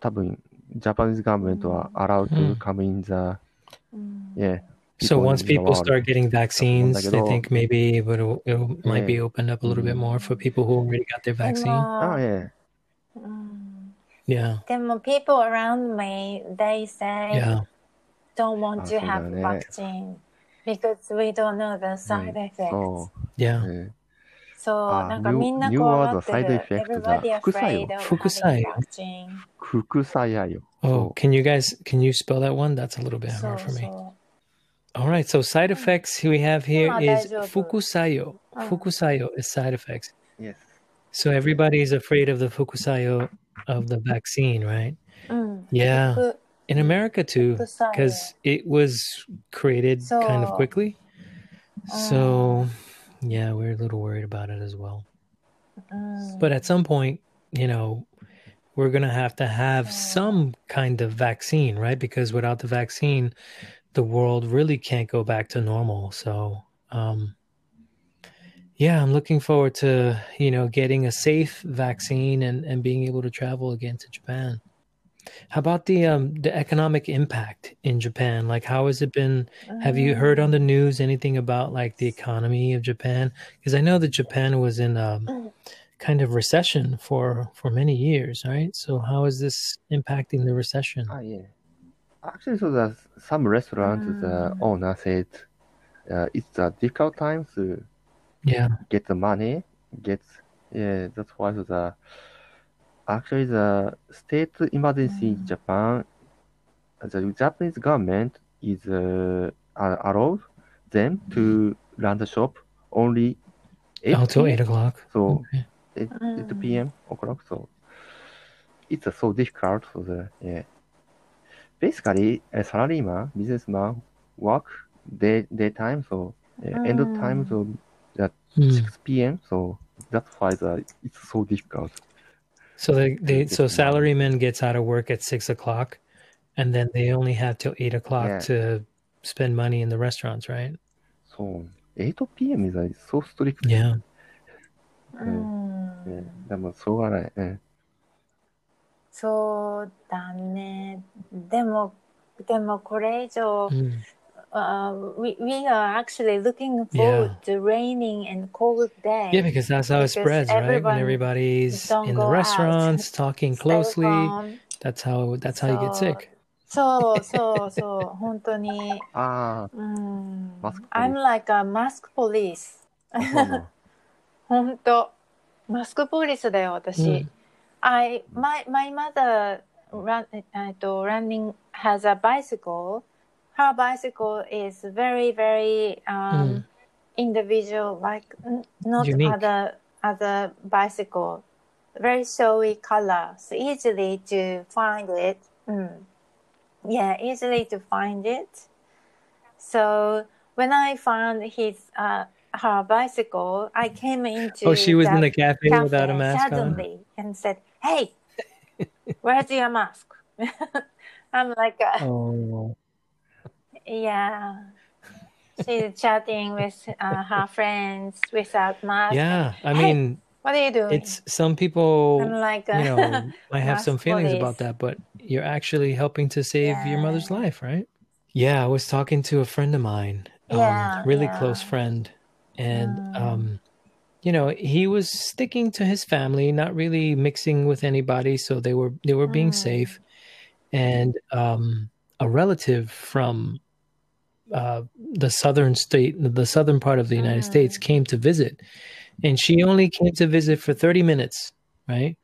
多分 Japanese government は allowed Mm. to come in the うん。yeah so people once in the people world. start getting vaccines they think maybe it, might be opened up a little bit more for people who already got their で vaccine あも yeah うん。yeah でも people around me, they say yeah don't want あ to have ね vaccine because we don't know the う side ん effects. そ yeah う、ねそう、あなんか new- みんな new 怖 word がって side る。 effect が Everybody 副作用 afraid of 副作 having 用 vaccine. 副作用 oh そ can you guys can you spell that one that's a little bit そう hard for me そ All right, so side effects we have here Ah, is 大丈夫。 fukusayo. Ah. Fukusayo is side effects. う yes So everybody is afraid of the fukusayo of the vaccine, right? う。うん。 Yeah. ふ In America too, because it was created kind of quickly. So yeah, we're a little worried about it as well. うん。But at some point, you know, we're going to have to have some kind of vaccine, right? Because without the vaccine, the world really can't go back to normal. So, um, yeah, I'm looking forward to, you know, getting a safe vaccine and, and being able to travel again to Japan. How about the um the economic impact in Japan? Like how has it been? Have you heard on the news anything about like the economy of Japan? Because I know that Japan was in um kind of recession for for many years, right? So how is this impacting the recession? Ah, yeah. Actually, so the some restaurants, the Mm. owner said uh, it's a difficult time to Yeah. get the money, get yeah. That's why the actually the state emergency in Mm. Japan, the Japanese government is uh, allowed them to run the shop only 8 Oh, till eight o'clock. So Okay. 8, 8 Mm. p.m. o'clock. So it's uh, so difficult for the yeah. Basically, a salaryman, businessman work day daytime, so uh, end of time Mm. so at Hmm. 6 p.m. So that's why the, it's so difficult. So they, they get so the money. salaryman gets out of work at six o'clock, and then they only have till eight o'clock Yeah. to spend money in the restaurants, right? So 8 p.m. is uh, so strict. Yeah. うんね、うんでもしょうがない。うん。そうだね。でも、でもこれ以上、 Mm. uh, we, we are actually looking Yeah. forward to raining and cold day. Yeah, because that's how it Because spreads, right? When everyone everybody's don't in go the out. restaurants talking Stay closely, home. that's how that's how you get So- sick. そうそうそう、本当に。あうん。マスク I'm like a mask police. あ、そうなの。本当。マスクポリスだよ、私。 Mm. I my my mother run えっと running has a bicycle. Her bicycle is very very um individual like n- not Unique. other other bicycle. Very showy color so easily to find it. Mm. Yeah, easily to find it. So when I found his uh her bicycle, I came into Oh, she was in the cafe, cafe without a mask on. suddenly and said, "Hey, where's your mask?" I'm like, uh, Oh, "Yeah." She's chatting with uh, her friends without mask. yeah. I Hey, mean, What are you doing? it's some people, I'm like, uh, you know, might have some feelings police. about that, but you're actually helping to save your mother's life, right? Yeah, I was talking to a friend of mine, um, Yeah, really yeah. close friend, and Mm. um, you know, he was sticking to his family, not really mixing with anybody, so they were they were being Mm. safe. And um, a relative from uh, the southern state, the southern part of the United Mm. States, came to visit, and she only came to visit for thirty minutes. Right?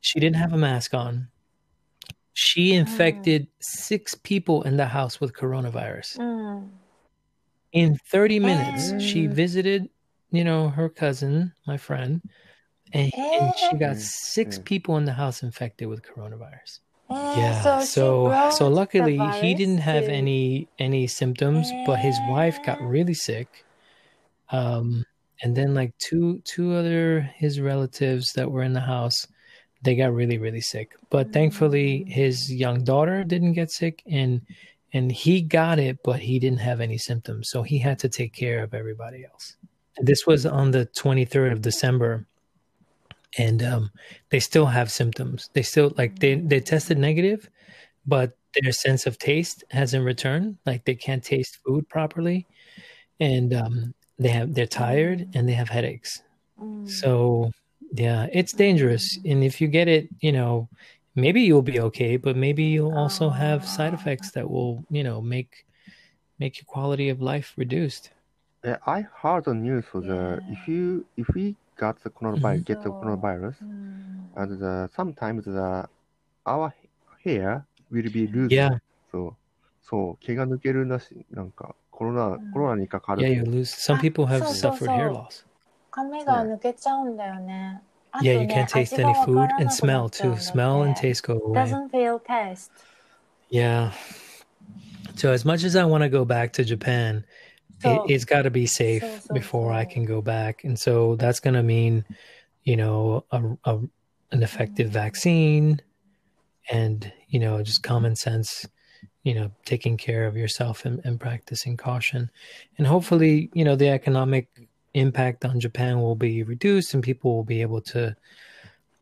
She didn't have a mask on. She infected six people in the house with coronavirus. Mm. In 30 minutes, she Mm. visited, you know, her cousin, my friend, and, and she got Mm, six mm. people in the house infected with coronavirus. Yeah. so So so luckily he didn't have to- any any symptoms, but his wife got really sick. Um and then like two two other his relatives that were in the house, they got really really sick. But thankfully his young daughter didn't get sick and and he got it but he didn't have any symptoms. So he had to take care of everybody else. This was on the 23rd of December and um, they still have symptoms. They still like they they tested negative, but their sense of taste hasn't returned. Like they can't taste food properly, and um, they have they're tired and they have headaches. Mm. So yeah, it's dangerous. And if you get it, you know, maybe you'll be okay, but maybe you'll also have side effects that will you know make make your quality of life reduced. Yeah, I heard the news for the if you if we got the coronavirus, Mhm. get the So- coronavirus, Mm. and the, sometimes the our hair will be loose. Yeah, そう、そう、毛が抜けるなし、なんかコロナ、んコロナにかかる yeah, と you lose. Some Ah, people have so, so, suffered hair so. loss. 髪が抜けちゃうんだよね。あと Yeah, you ね can't taste 味が any わ food からな and くな smell っちゃうん too. だって Smell and taste go away. Doesn't feel taste. Yeah. So as much as I want to go back to Japan, so- it, it's got to be safe so, so, before I can go back, and so that's going to mean, you know, a, a an effective mm-hmm. vaccine, and you know, just common sense, you know, taking care of yourself and, and practicing caution, and hopefully, you know, the economic impact on Japan will be reduced, and people will be able to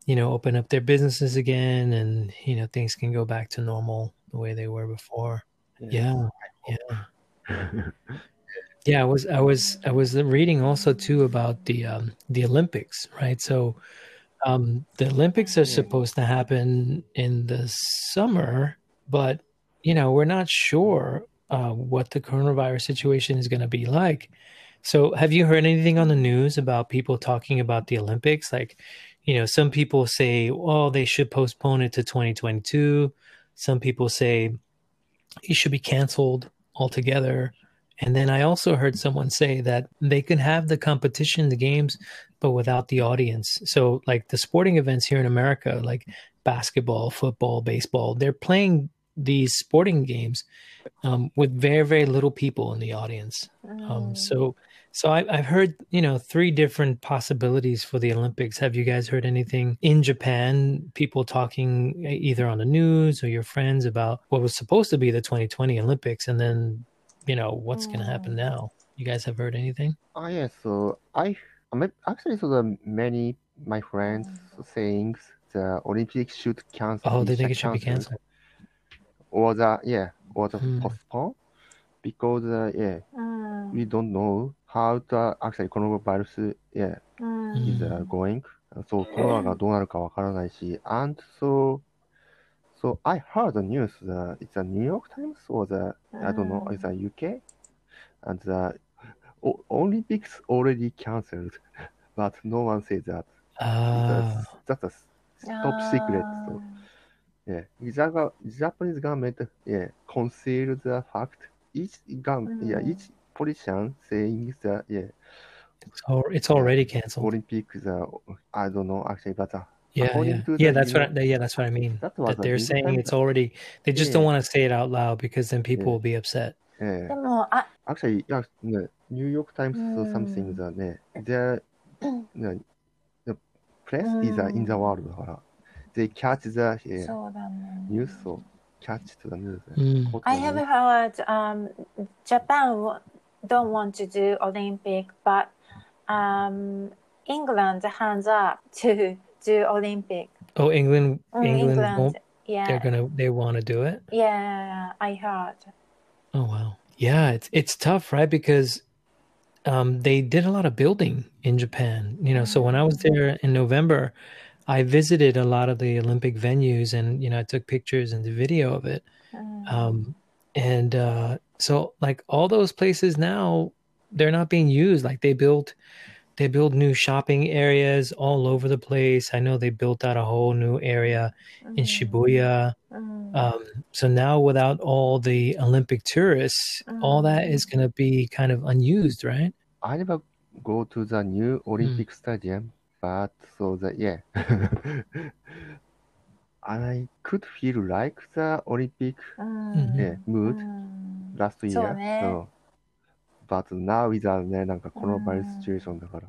you know, open up their businesses again and, you know, things can go back to normal the way they were before. Yeah. Yeah. Yeah, I was I was I was reading also too about the um, the Olympics, right? So um, the Olympics are supposed to happen in the summer, but you know we're not sure uh, what the coronavirus situation is going to be like. So, have you heard anything on the news about people talking about the Olympics? Like, you know, some people say, "Oh, they should postpone it to 2022." Some people say it should be canceled altogether. And then I also heard someone say that they can have the competition, the games, but without the audience. So, like the sporting events here in America, like basketball, football, baseball, they're playing these sporting games um, with very, very little people in the audience. Um, so, so I, I've heard, you know, three different possibilities for the Olympics. Have you guys heard anything in Japan? People talking either on the news or your friends about what was supposed to be the 2020 Olympics, and then you know what's going to happen now you guys have heard anything Ah, yes. So I, I mean, actually, so the many my friends saying the Olympics should cancel. oh they think it should be cancelled, canceled or the yeah, or the Hmm. postpone because uh, yeah, うん。 we don't know how the actually coronavirus yeah うん。 is uh, going. So コロナがどうなるかわからないし、and so so I heard the news. Uh, it's a New York Times or the I don't know. It's a UK, and the o- Olympics already cancelled, but no one says that. ah That's, that's a top secret. So yeah, the Japanese government yeah concealed the fact. Each government yeah Mm. each politician saying that yeah it's, al- it's already canceled Olympics uh, I don't know actually, but uh, yeah according yeah to yeah the that's what New I, yeah that's what i mean That was that a they're big saying time. it's already they just don't Yeah. want to say it out loud because then people Yeah. will be upset えでも、あ、 actually, yeah, ね、ニューヨークタイムズうん something だね、the, ね the press is uh, in the world だから、they catch the yeah, そうだね。 news, so catch to the news. うん Caught I the have news. heard um, Japan wa- don't want to do Olympic, but um, England hands up to do Olympic. oh england Mm, england, yeah, they're gonna they want to do it yeah, I heard. Oh wow. Yeah, it's it's tough, right? Because um, they did a lot of building in Japan. You know, so when I was there in November, I visited a lot of the Olympic venues, and you know, I took pictures and the video of it. Mm. Um, and uh, so, like all those places now, they're not being used. Like they built, they build new shopping areas all over the place. I know they built out a whole new area mm-hmm. in Shibuya. Mm-hmm. Um, so now, without all the Olympic tourists, mm-hmm. all that is mm-hmm. going to be kind of unused, right? I never go to the new hmm. Olympic stadium, but so that yeah, I could feel like the Olympic mm-hmm. yeah, mood mm-hmm. last year. So, う year. ね So, but now is a ね、なんかこのバイうんシチュエーションだから。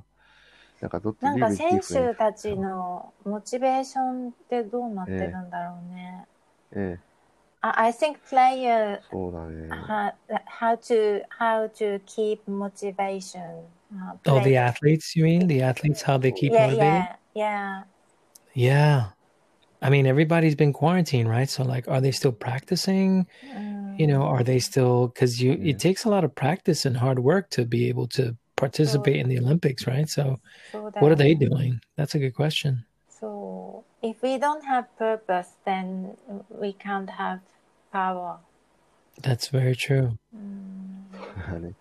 なんかどっちなんか選手たちのモチベーションってどうなってるんだろうね。ええ、I I think player そうだね。ha, how to how to keep motivation. Uh, Oh, the athletes, you mean? The athletes, how they keep yeah, motivated? yeah, yeah. Yeah. I mean, everybody's been quarantined, right? So, like, are they still practicing? You know, are they still because you yeah. it takes a lot of practice and hard work to be able to participate so, in the Olympics, right? So, so what are they doing? That's a good question. So, if we don't have purpose, then we can't have power. That's very true. Mm.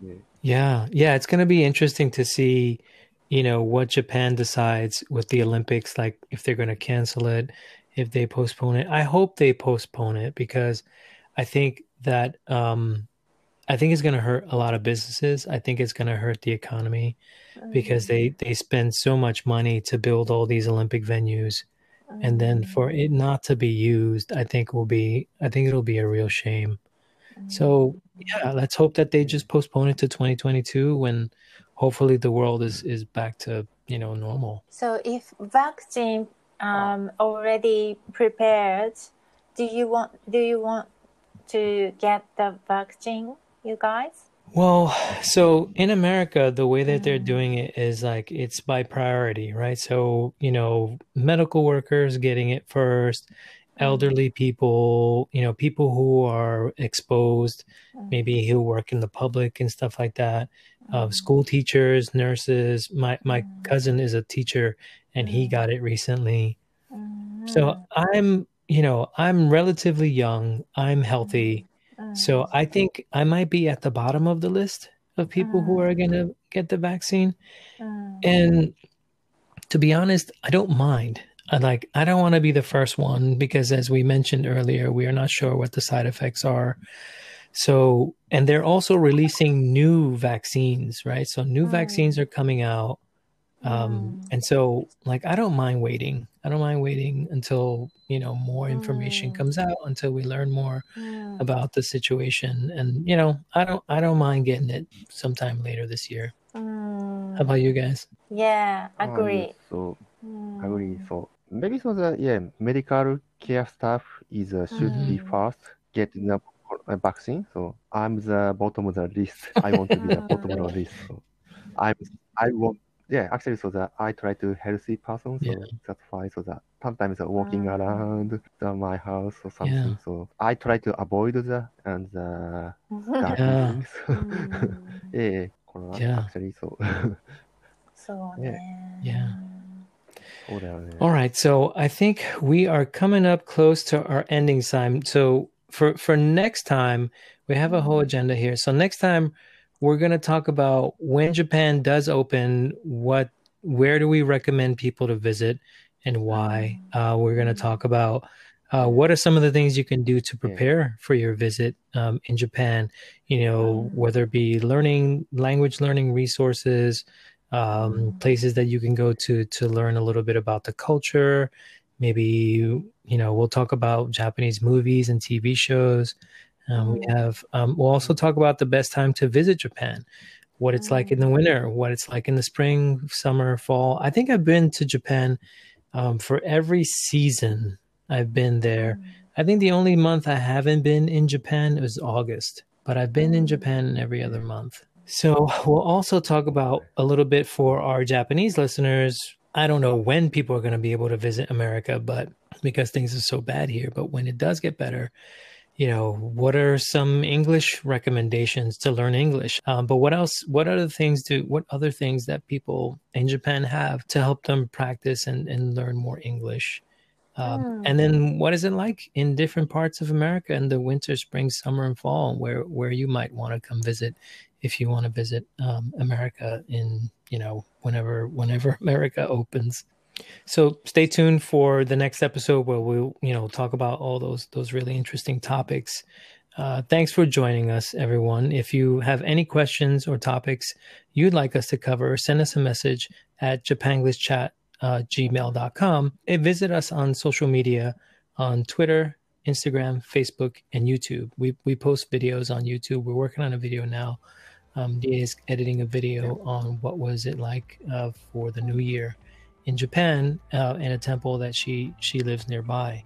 yeah, yeah, it's going to be interesting to see you know, what Japan decides with the Olympics, like if they're going to cancel it, if they postpone it. I hope they postpone it because I think that um I think it's going to hurt a lot of businesses. I think it's going to hurt the economy because they mm. they spend so much money to build all these Olympic venues and then mm. for it not to be used, I think will be I think it'll be a real shame. So mm. yeah, let's hope that they just postpone it to 2022 when hopefully the world is is back to you know normal. So if vaccine um, already prepared, do you want do you want to get the vaccine, you guys? Well, so in America, the way that they're mm. doing it is like it's by priority, right? So, you know, medical workers getting it first, mm. elderly people, you know, people who are exposed, mm. maybe who work in the public and stuff like that. Uh, school teachers, nurses. My my mm. cousin is a teacher, and he mm. got it recently. So mm. I'm, you know, I'm relatively young. I'm healthy. So uh, I think I might be at the bottom of the list of people who are going to uh. get the vaccine. Uh. And to be honest, I don't mind. I like I don't want to be the first one because as we mentioned earlier, we are not sure what the side effects are. So, and they're also releasing new vaccines, right? So new vaccines are coming out. Um, and so like I don't mind waiting. I don't mind waiting until, you know, more information comes out until we learn more about the situation and you know, I don't I don't mind getting it sometime later this year. How about you guys? Yeah, Ah, agree. So agree. So maybe so the yeah medical care staff is uh, should be first get the boxing, so I'm the bottom of the list. I want to be the bottom of the list. So I'm I want yeah, actually, so that I try to healthy person, so yeah. that's why. So that sometimes uh, walking uh, around the, my house or something. Yeah. So I try to avoid the and the dark yeah. things. Mm. yeah, yeah, yeah, actually, so. so yeah. yeah. All right, so I think we are coming up close to our ending time. So for for next time, we have a whole agenda here. So next time, we're going to talk about when Japan does open, what where do we recommend people to visit and why. Uh, we're going to talk about uh, what are some of the things you can do to prepare for your visit um, in Japan. You know, whether it be learning language learning resources, um, places that you can go to to learn a little bit about the culture. Maybe you know we'll talk about Japanese movies and TV shows. Um, we have um, we'll also talk about the best time to visit Japan, what it's like in the winter, what it's like in the spring, summer, fall. I think I've been to Japan um, for every season. I've been there. I think the only month I haven't been in Japan is August, but I've been in Japan every other month. So we'll also talk about a little bit for our Japanese listeners. I don't know when people are going to be able to visit America, but because things are so bad here, but when it does get better, you know, what are some English recommendations to learn English? Um, but what else? What other things do? What other things that people in Japan have to help them practice and, and learn more English? Um, And then, what is it like in different parts of America in the winter, spring, summer, and fall, where where you might want to come visit if you want to visit um, America in you know whenever whenever America opens. So stay tuned for the next episode where we'll you know talk about all those those really interesting topics. Uh, thanks for joining us, everyone. If you have any questions or topics you'd like us to cover, send us a message at japanglishchat uh, gmail.com and visit us on social media on Twitter, Instagram, Facebook, and YouTube. We, we post videos on YouTube. We're working on a video now. Um, is editing a video on what was it like uh, for the new year in Japan uh, in a temple that she she lives nearby.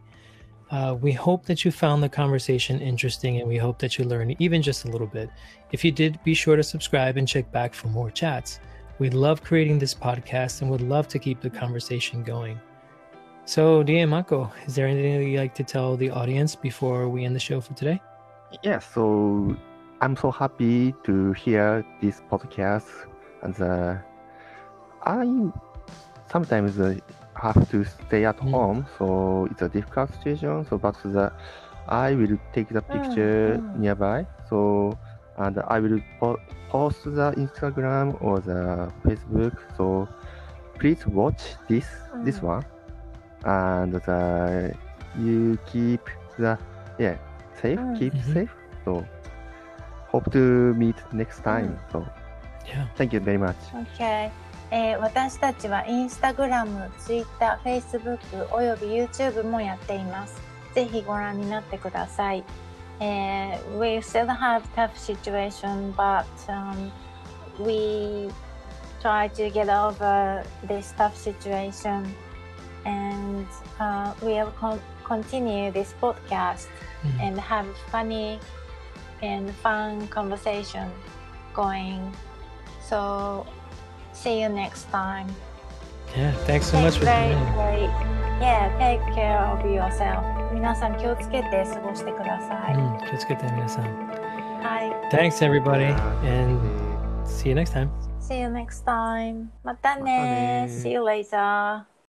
Uh, we hope that you found the conversation interesting and we hope that you learned even just a little bit. If you did, be sure to subscribe and check back for more chats. We love creating this podcast and would love to keep the conversation going. So, Dia Mako, is there anything that you'd like to tell the audience before we end the show for today? Yeah, so I'm so happy to hear this podcast. And uh, I sometimes uh, have to stay at Mm. home, so it's a difficult situation. So, but the, I will take the picture mm. nearby. So, and I will po- post the Instagram or the Facebook. So, please watch this this Mm. one, and the you keep the yeah safe, keep Mhm. safe. So, hope to meet next time. So, Yeah. thank you very much. Okay. えー私たちはインスタグラム、ツイッター、フェイスブックおよび YouTube もやっています。ぜひご覧になってください。えー we still have tough situation, but、um, we try to get over this tough situation and、uh, we'll con- continue this podcast Mhm. and have funny and fun conversation going. So see you next time. Yeah, thanks so Take much for very, tuning in. very, yeah, take care of yourself. 皆さん気をつけて過ごしてください。うん、気をつけて皆さん。はい。 Thanks everybody and see you next time. See you next time. またねまたね See you later.